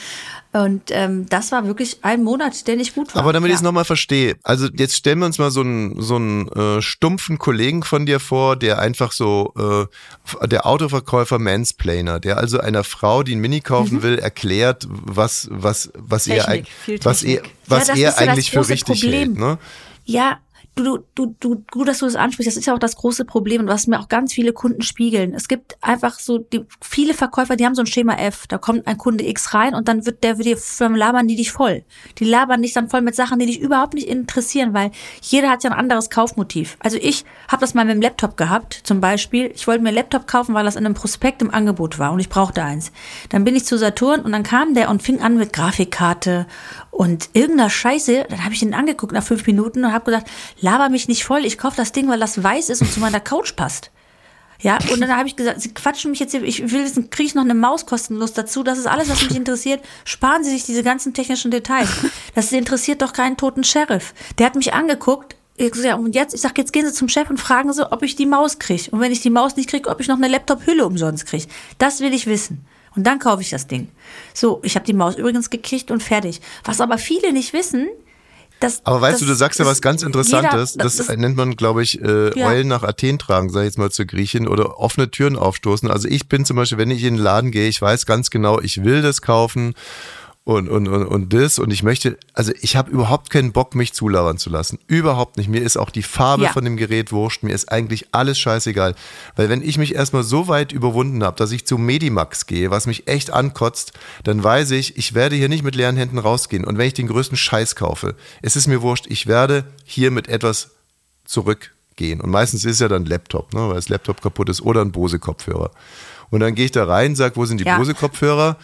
A: Und ähm, das war wirklich ein Monat, der nicht gut war.
D: Aber damit
A: ja.
D: ich es nochmal verstehe, also jetzt stellen wir uns mal so einen, so einen äh, stumpfen Kollegen von dir vor, der einfach so, äh, der Autoverkäufer Mansplainer, der also einer Frau, die ein Mini kaufen will, erklärt, was, was, was er,
C: Technik, viel
D: was er, was
A: Ja,
D: er eigentlich für richtig
A: Problem.
D: hält. Ne?
A: Ja, du, du, du, gut, dass du das ansprichst. Das ist ja auch das große Problem und was mir auch ganz viele Kunden spiegeln. Es gibt einfach so die, viele Verkäufer, die haben so ein Schema F. Da kommt ein Kunde X rein und dann wird der wird dir labern die dich voll. Die labern dich dann voll mit Sachen, die dich überhaupt nicht interessieren, weil jeder hat ja ein anderes Kaufmotiv. Also ich habe das mal mit dem Laptop gehabt, zum Beispiel. Ich wollte mir einen Laptop kaufen, weil das in einem Prospekt im Angebot war und ich brauchte eins. Dann bin ich zu Saturn und dann kam der und fing an mit Grafikkarte und irgendeiner Scheiße. Dann habe ich ihn angeguckt nach fünf Minuten und habe gesagt, laber mich nicht voll, ich kaufe das Ding, weil das weiß ist und zu meiner Couch passt. Ja, und dann habe ich gesagt, Sie quatschen mich jetzt, hier, ich will wissen, kriege ich noch eine Maus kostenlos dazu? Das ist alles, was mich interessiert. Sparen Sie sich diese ganzen technischen Details. Das interessiert doch keinen toten Sheriff. Der hat mich angeguckt. Ich sag, ja, und jetzt, ich sag, jetzt gehen Sie zum Chef und fragen Sie, ob ich die Maus kriege. Und wenn ich die Maus nicht kriege, ob ich noch eine Laptop-Hülle umsonst kriege. Das will ich wissen. Und dann kaufe ich das Ding. So, ich habe die Maus übrigens gekriegt und fertig. Was aber viele nicht wissen, dass.
D: Aber weißt
A: dass
D: du, du sagst ja was ganz Interessantes.
A: jeder-
D: das, nennt man, glaube ich, äh,
A: Ja.
D: Eulen nach Athen tragen, sag ich jetzt mal zur Griechin, oder offene Türen aufstoßen. Also ich bin zum Beispiel, wenn ich in den Laden gehe, ich weiß ganz genau, ich will das kaufen und, und, und, und das und ich möchte, also ich habe überhaupt keinen Bock, mich zulabern zu lassen. Überhaupt nicht. Mir ist auch die Farbe
A: Ja.
D: von dem Gerät wurscht. Mir ist eigentlich alles scheißegal. Weil wenn ich mich erstmal so weit überwunden habe, dass ich zu Medimax gehe, was mich echt ankotzt, dann weiß ich, ich werde hier nicht mit leeren Händen rausgehen. Und wenn ich den größten Scheiß kaufe, es ist mir wurscht, ich werde hier mit etwas zurückgehen. Und meistens ist ja dann Laptop, ne, weil das Laptop kaputt ist oder ein Bose-Kopfhörer. Und dann gehe ich da rein, sag, wo sind die
A: Ja.
D: Bose-Kopfhörer?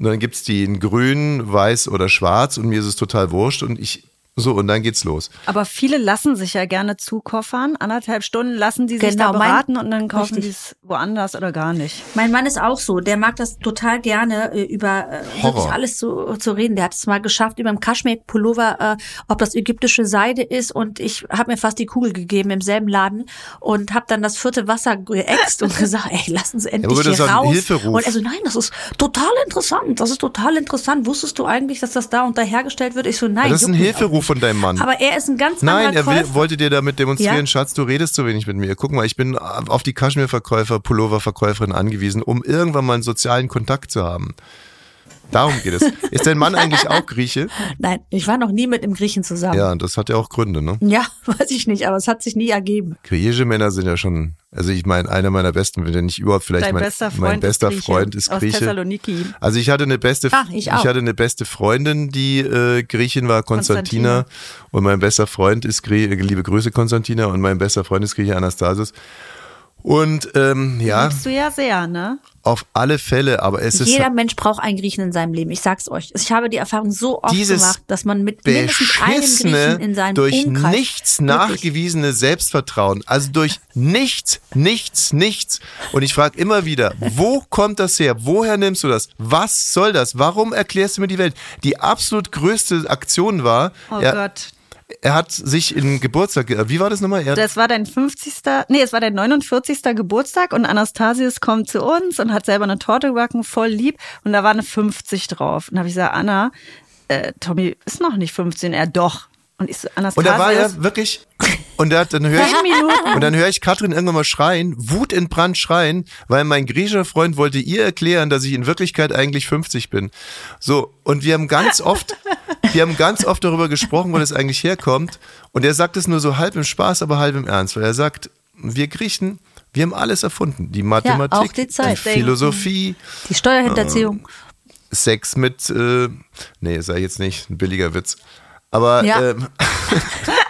D: Und dann gibt's die in grün, weiß oder schwarz und mir ist es total wurscht. Und ich, so, und dann geht's los.
C: Aber viele lassen sich ja gerne zukoffern. Anderthalb Stunden lassen die sich
A: Genau,
C: da
A: mein-
C: beraten und dann kaufen die es woanders oder gar nicht.
A: Mein Mann ist auch so. Der mag das total gerne, äh, über äh, alles zu, zu reden. Der hat es mal geschafft, über dem Kaschmir-Pullover, äh, ob das ägyptische Seide ist. Und ich habe mir fast die Kugel gegeben im selben Laden und habe dann das vierte Wasser geäxt und gesagt, ey, lassen Sie endlich
D: aber das
A: hier
D: ist ein
A: raus.
D: Hilferuf.
A: Und er so, nein, das ist total interessant. Das ist total interessant. Wusstest du eigentlich, dass das da und da hergestellt wird? Ich so, nein.
D: das ist ein
A: juckt
D: Hilferuf von deinem Mann.
A: Aber er ist ein ganz
D: Nein,
A: anderer
D: er will, wollte dir damit demonstrieren,
A: Ja.
D: Schatz, du redest zu wenig mit mir. Guck mal, ich bin auf die Kaschmir-Verkäufer, Pullover-Verkäuferin angewiesen, um irgendwann mal einen sozialen Kontakt zu haben. Darum geht es. Ist dein Mann eigentlich auch Grieche?
A: Nein, ich war noch nie mit einem Griechen zusammen.
D: Ja, das hat ja auch Gründe, ne?
A: Ja, weiß ich nicht, aber es hat sich nie ergeben.
D: Griechische Männer sind ja schon, also ich meine, einer meiner besten, wenn nicht überhaupt vielleicht
C: Dein
D: mein,
C: bester Freund,
D: mein bester
C: ist Grieche,
D: Freund ist
C: aus
D: Grieche.
C: Thessaloniki.
D: Also ich hatte eine beste,
A: Ah, ich auch.
D: hatte eine beste Freundin, die äh, Griechin war, Konstantina, und mein bester Freund ist Grie liebe Grüße Konstantina und mein bester Freund ist Grieche Anastasius. Und ähm, ja,
C: Liebst du ja sehr, ne?
D: auf alle Fälle, aber es ist
A: Jeder Mensch braucht einen Griechen in seinem Leben. Ich sag's euch. Ich habe die Erfahrung so oft gemacht, dass man mit mindestens einem Griechen in seinem
D: durch
A: Umkreis
D: nichts
A: wirklich-
D: nachgewiesene Selbstvertrauen, also durch nichts, nichts, nichts. Und ich frage immer wieder, wo kommt das her? Woher nimmst du das? Was soll das? Warum erklärst du mir die Welt? Die absolut größte Aktion war,
C: Oh
D: er,
C: Gott.
D: Er hat sich in Geburtstag, ge- wie war das nochmal? Er,
C: Das war dein 50. Nee, es war dein 49. Geburtstag und Anastasius kommt zu uns und hat selber eine Torte gebacken, voll lieb. Und da war eine 50 drauf. Und da habe ich gesagt, Anna, äh, Tommy ist noch nicht 15, er doch. Und ich so,
D: und
C: Anastasius.
D: da war er wirklich, und hat, dann höre ich. Und dann höre ich Katrin irgendwann mal schreien, Wut in Brand schreien, weil mein griechischer Freund wollte ihr erklären, dass ich in Wirklichkeit eigentlich 50 bin. So, und wir haben ganz oft, wir haben ganz oft darüber gesprochen, wo das eigentlich herkommt. Und er sagt es nur so halb im Spaß, aber halb im Ernst, weil er sagt, wir Griechen, wir haben alles erfunden. Die Mathematik,
A: auch die Zeit.
D: Philosophie,
A: Die Steuerhinterziehung.
D: Sex mit, äh, nee, sei jetzt nicht, ein billiger Witz. Aber
A: Ja.
D: ähm,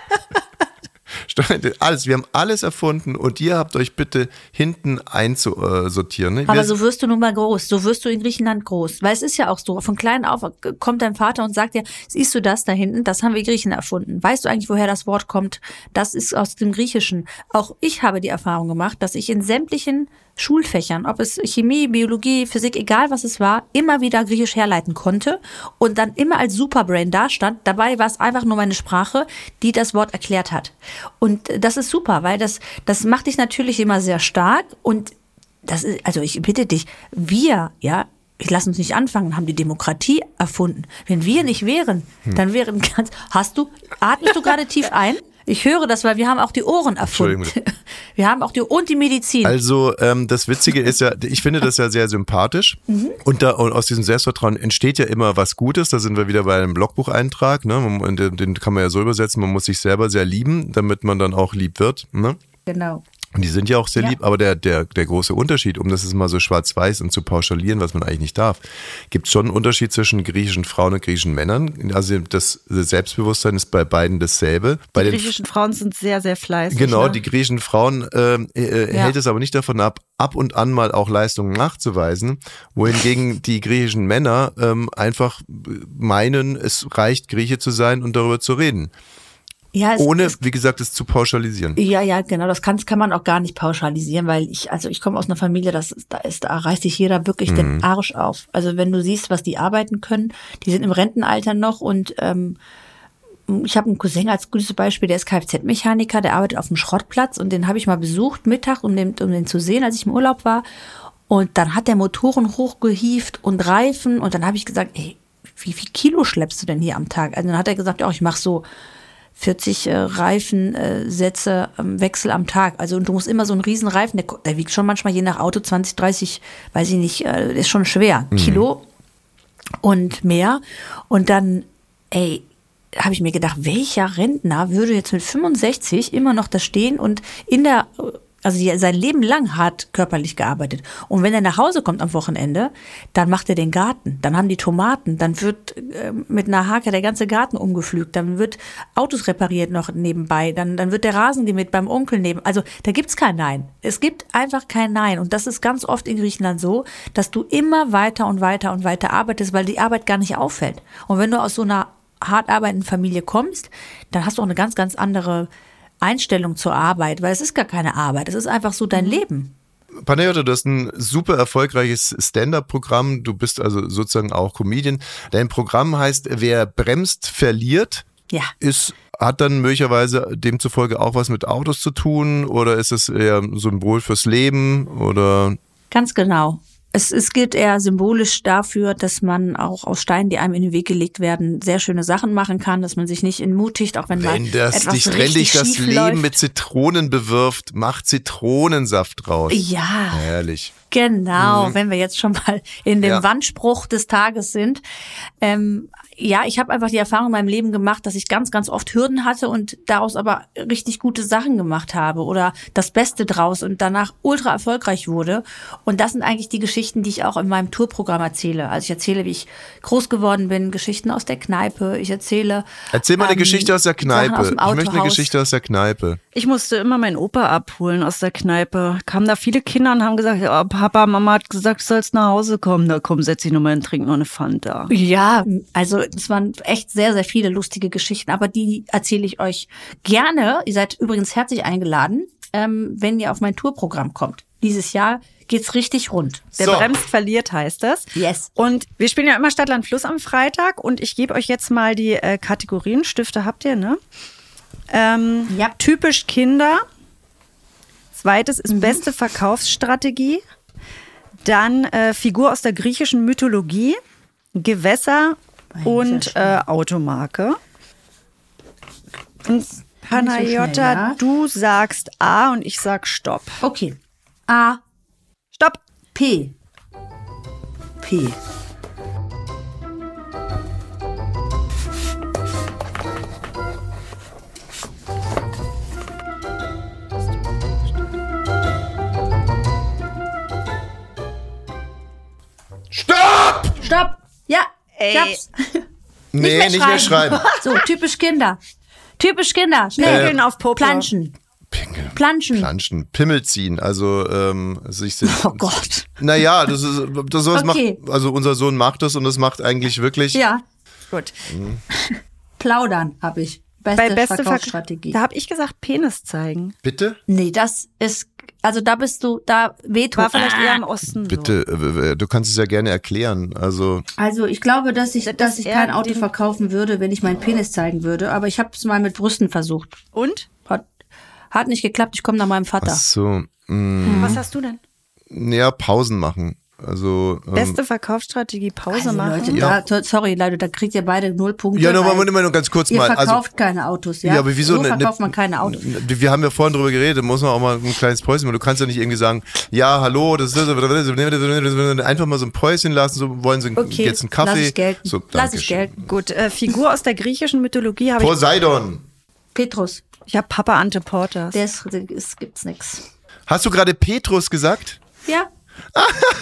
D: alles, wir haben alles erfunden und ihr habt euch bitte hinten einzusortieren. Ne?
A: Aber so wirst du nun mal groß. So wirst du in Griechenland groß. Weil es ist ja auch so. Von klein auf kommt dein Vater und sagt dir, siehst du das da hinten? Das haben wir Griechen erfunden. Weißt du eigentlich, woher das Wort kommt? Das ist aus dem Griechischen. Auch ich habe die Erfahrung gemacht, dass ich in sämtlichen Schulfächern, ob es Chemie, Biologie, Physik, egal was es war, immer wieder Griechisch herleiten konnte und dann immer als Superbrain dastand. Dabei war es einfach nur meine Sprache, die das Wort erklärt hat. Und das ist super, weil das, das macht dich natürlich immer sehr stark und das ist, also ich bitte dich, wir, ja, ich lass uns nicht anfangen, haben die Demokratie erfunden. Wenn wir nicht wären,
D: Hm.
A: dann wären ganz. Hast du, atmest du gerade tief ein? Ich höre das, weil wir haben auch die Ohren erfunden.
D: Entschuldigung.
A: Wir haben auch die und die Medizin.
D: Also ähm, das Witzige ist ja, ich finde das ja sehr sympathisch
A: Mhm.
D: und, da, und aus diesem Selbstvertrauen entsteht ja immer was Gutes. Da sind wir wieder bei einem Blogbucheintrag, ne? Und Den, den kann man ja so übersetzen, man muss sich selber sehr lieben, damit man dann auch lieb wird. Ne?
A: genau.
D: Und die sind ja auch sehr
A: Ja.
D: lieb, aber der, der, der große Unterschied, um das ist mal so schwarz-weiß und zu pauschalieren, was man eigentlich nicht darf, gibt schon einen Unterschied zwischen griechischen Frauen und griechischen Männern. Also das Selbstbewusstsein ist bei beiden dasselbe. Bei
C: Die
D: den
C: griechischen Frauen sind sehr, sehr fleißig.
D: Genau,
C: ne?
D: die griechischen Frauen äh, äh,
A: Ja.
D: hält es aber nicht davon ab, ab und an mal auch Leistungen nachzuweisen, wohingegen die griechischen Männer ähm, einfach meinen, es reicht, Grieche zu sein und darüber zu reden.
A: Ja, es,
D: Ohne, wie gesagt, es zu pauschalisieren.
A: ja, ja, genau. Das kann, kann man auch gar nicht pauschalisieren, weil ich, also ich komme aus einer Familie, das da ist, da reißt sich jeder wirklich
D: Mhm.
A: den Arsch auf. Also wenn du siehst, was die arbeiten können, die sind im Rentenalter noch und ähm, ich habe einen Cousin als gutes Beispiel, der ist Kfz-Mechaniker, der arbeitet auf dem Schrottplatz und den habe ich mal besucht Mittag, um den, um den zu sehen, als ich im Urlaub war. Und dann hat der Motoren hochgehieft und Reifen und dann habe ich gesagt, ey, wie viel Kilo schleppst du denn hier am Tag? Also dann hat er gesagt, ja, ich mache so 40 äh, Reifensätze ähm, Wechsel am Tag. Also und du musst immer so einen riesen Reifen, der, der wiegt schon manchmal je nach Auto 20, 30, weiß ich nicht, äh, ist schon schwer, Kilo und mehr. Und dann, ey, habe ich mir gedacht, welcher Rentner würde jetzt mit 65 immer noch da stehen und in der, also die, sein Leben lang hart körperlich gearbeitet. Und wenn er nach Hause kommt am Wochenende, dann macht er den Garten, dann haben die Tomaten, dann wird äh, mit einer Hake der ganze Garten umgepflügt, dann wird Autos repariert noch nebenbei, dann, dann wird der Rasen gemäht beim Onkel neben. Also da gibt's kein Nein. Es gibt einfach kein Nein. Und das ist ganz oft in Griechenland so, dass du immer weiter und weiter und weiter arbeitest, weil die Arbeit gar nicht auffällt. Und wenn du aus so einer hart arbeitenden Familie kommst, dann hast du auch eine ganz, ganz andere Einstellung zur Arbeit, weil es ist gar keine Arbeit, es ist einfach so dein Leben.
D: Panayota, du hast ein super erfolgreiches Stand-up-Programm. Du bist also sozusagen auch Comedian. Dein Programm heißt Wer bremst, verliert.
A: Ja.
D: Ist, hat dann möglicherweise demzufolge auch was mit Autos zu tun oder ist es eher ein Symbol fürs Leben oder
A: Ganz genau. Es, es gilt eher symbolisch dafür, dass man auch aus Steinen, die einem in den Weg gelegt werden, sehr schöne Sachen machen kann, dass man sich nicht entmutigt, auch wenn,
D: wenn
A: mal
D: das
A: etwas
D: dich, wenn
A: richtig
D: dich das Leben
A: läuft.
D: mit Zitronen bewirft, mach Zitronensaft draus.
A: Ja.
D: Herrlich.
A: Genau, wenn wir jetzt schon mal in dem
D: Ja.
A: Wandspruch des Tages sind. Ähm, ja, ich habe einfach die Erfahrung in meinem Leben gemacht, dass ich ganz, ganz oft Hürden hatte und daraus aber richtig gute Sachen gemacht habe oder das Beste draus und danach ultra erfolgreich wurde. Und das sind eigentlich die Geschichten, die ich auch in meinem Tourprogramm erzähle. Also ich erzähle, wie ich groß geworden bin, Geschichten aus der Kneipe. Ich erzähle.
D: Erzähl mal eine
A: ähm,
D: Geschichte aus der
A: aus
D: Kneipe.
A: dem
D: Ich möchte eine. Geschichte aus der Kneipe.
C: Ich musste immer meinen Opa abholen aus der Kneipe. Kamen da viele Kinder und haben gesagt, ja, Papa, Mama hat gesagt, du sollst nach Hause kommen. Na komm, setz dich nochmal hin, trink noch eine Fanta.
A: Ja, also es waren echt sehr, sehr viele lustige Geschichten, aber die erzähle ich euch gerne. Ihr seid übrigens herzlich eingeladen, ähm, wenn ihr auf mein Tourprogramm kommt. Dieses Jahr geht's richtig rund.
C: Der
D: So.
C: bremst, verliert, heißt das.
A: Yes.
C: Und wir spielen ja immer Stadtland Fluss am Freitag und ich gebe euch jetzt mal die äh, Kategorien. Stifte habt ihr, ne? Ähm,
A: Ja.
C: Typisch Kinder. Zweites ist beste Verkaufsstrategie. Dann äh, Figur aus der griechischen Mythologie. Gewässer und äh, Automarke. Und Panayota,
A: schnell, ja.
C: du sagst A und ich sag Stopp.
A: Okay. A,
C: Stopp!
A: P. P.
C: Ey.
A: ich hab's.
D: Nee, nicht mehr, schreiben.
A: So, typisch Kinder. Typisch Kinder. Schnell.
C: Pinkeln auf Poplar.
A: Planschen.
D: Pinkeln.
A: Planschen.
D: Planschen, Pimmel ziehen, also ähm, sich sind.
A: Oh Gott.
D: Naja, das ist das sowas
A: Okay.
D: macht, also unser Sohn macht das und das macht eigentlich wirklich.
A: Ja.
C: Gut.
A: Plaudern habe ich. Beste,
C: Bei beste
A: Verkaufsstrategie.
C: Verkaufsstrategie. Da habe ich gesagt, Penis zeigen.
D: Bitte?
A: Nee, das ist, also da bist du, da Veto.
C: War vielleicht eher im Osten.
D: Bitte, äh, du kannst es ja gerne erklären. Also,
A: Also ich glaube, dass ich,
C: Das
A: dass ich
C: eher
A: kein Auto verkaufen würde, wenn ich meinen Penis zeigen würde. Aber ich habe es mal mit Brüsten versucht.
C: So. Und?
A: Hat, hat nicht geklappt. Ich komme nach meinem Vater.
D: ach so. Mh,
C: Was hast du denn?
D: ja, Pausen machen. Also, ähm,
C: Beste Verkaufsstrategie, Pause
A: Also
C: machen.
A: Leute,
D: Ja.
A: da, sorry, Leute, da kriegt ihr beide null Punkte.
D: ja, nochmal, Moment, noch ganz kurz
A: Ihr
D: mal. Also,
A: verkauft keine Autos, ja?
D: Ja, aber wieso
A: So
D: ne-
A: verkauft
D: ne-
A: man keine Autos.
D: Wir haben ja vorhin drüber geredet, da muss man auch mal ein kleines Päuschen machen. Du kannst ja nicht irgendwie sagen, ja, hallo, das ist einfach mal so ein Päuschen lassen, so wollen sie
A: Okay,
D: jetzt einen Kaffee.
A: lass ich gelten.
D: So,
A: lass ich gelten.
C: Gut, äh, Figur aus der griechischen Mythologie habe ich.
D: Poseidon.
A: Petrus,
C: Ich habe Papa Anteportas.
A: der ist, ist gibt's nix.
D: Hast du gerade Petrus gesagt?
A: Ja,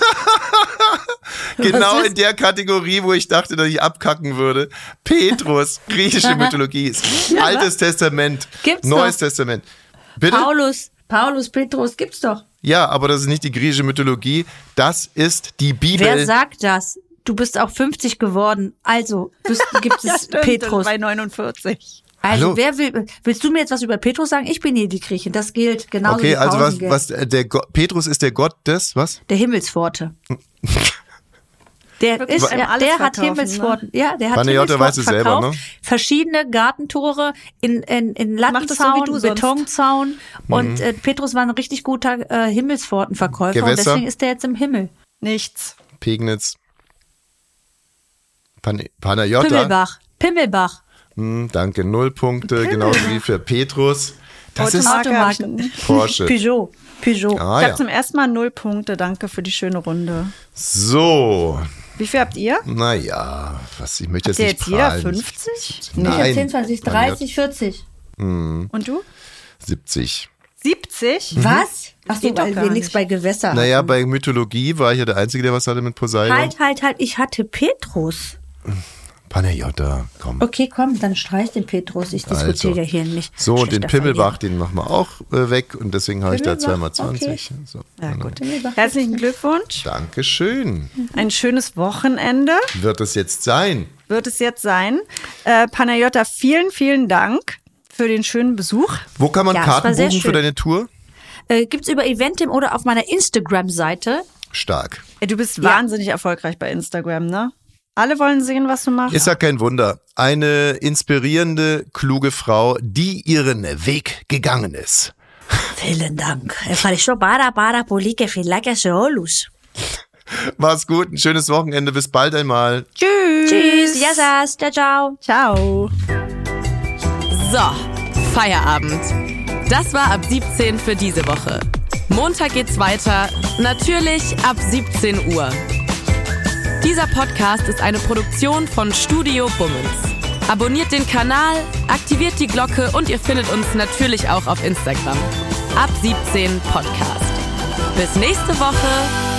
D: Genau in der Kategorie, wo ich dachte, dass ich abkacken würde. Petrus, griechische Mythologie. Altes Testament,
A: Gibt's
D: Neues
A: doch.
D: Testament. Bitte?
A: Paulus, Paulus, Petrus, gibt's doch.
D: Ja, aber das ist nicht die griechische Mythologie, das ist die Bibel.
A: Wer sagt das? Du bist auch 50 geworden, also bist, gibt es
C: Stimmt,
A: Petrus.
C: Bei 49.
A: Also
D: Hallo?
A: wer will, willst du mir jetzt was über Petrus sagen? Ich bin hier die Griechin, das gilt genauso
D: okay, also was, was äh, der Go Petrus ist der Gott des, was?
A: Der Himmelspforte. Der,
C: Wirklich
A: ist,
C: alles
A: der hat
C: verkaufen,
A: Himmelspforten. Ja, der hat Himmelspforten
D: weiß es selber,
A: verkauft.
D: ne?
A: Verschiedene Gartentore in, in, in
C: so
A: Lattenzaun,
C: du sonst.
A: Betonzaun.
D: Mhm.
A: Und äh, Petrus war ein richtig guter äh, Himmelspfortenverkäufer. Und
D: Gewässer.
A: deswegen ist der jetzt im Himmel.
C: Nichts.
D: Pegnitz. Pan Panayota.
A: Pimmelbach. Pimmelbach.
D: Hm, danke, null Punkte, genauso wie für Petrus. Das ist
C: Automarke nicht.
D: Porsche.
A: Peugeot. Peugeot.
D: Ah,
C: Ich habe
D: ja.
C: zum ersten Mal null Punkte. Danke für die schöne Runde.
D: So,
C: Wie viel habt ihr?
D: naja, was, ich möchte jetzt
C: Habt ihr
D: nicht
C: jetzt jeder
D: prahlen.
C: 50?
A: Ich habe
D: Nein.
A: 10, 20, 30, 40.
C: Und du?
D: 70.
C: 70?
A: Was? Ach so,
C: doch
A: weil
C: gar
A: wir nichts
C: nicht.
A: bei Gewässer
D: Naja,
A: hatten.
D: bei Mythologie war ich ja der Einzige, der was hatte mit Poseidon.
A: Halt, halt, halt. Ich hatte Petrus.
D: Panayota, komm.
A: Okay, komm, dann streich den Petrus. Ich diskutiere
D: Also.
A: ja hier nicht.
D: So, und den Pimmelbach, den machen wir auch äh, weg und deswegen habe ich da
A: Pimmelbach,
D: 2x20. So,
C: Ja,
D: genau.
C: gut. Herzlichen Glückwunsch.
D: Dankeschön.
C: Ein schönes Wochenende
D: Wird es jetzt sein?
C: wird es jetzt sein. Äh, Panayota, vielen, vielen Dank für den schönen Besuch.
D: Wo kann man
A: Ja, es
D: Karten buchen für deine Tour?
A: Äh, gibt's über Eventim oder auf meiner Instagram-Seite.
D: Stark.
C: Du bist wahnsinnig erfolgreich bei Instagram, ne? Alle wollen sehen, was du machst.
D: Ist ja kein Wunder. Eine inspirierende, kluge Frau, die ihren Weg gegangen ist.
A: Vielen Dank. Ευχαριστώ πάρα πάρα πολύ και φιλάκια σε όλους.
D: Mach's gut, ein schönes Wochenende. Bis bald einmal.
C: Tschüss.
A: Tschüss, Yassas, ciao, ciao.
C: Ciao.
B: So, Feierabend. Das war ab 17 für diese Woche. Montag geht's weiter, natürlich ab 17 Uhr. Dieser Podcast ist eine Produktion von Studio Bummens. Abonniert den Kanal, aktiviert die Glocke und ihr findet uns natürlich auch auf Instagram. Ab 17 Podcast. Bis nächste Woche.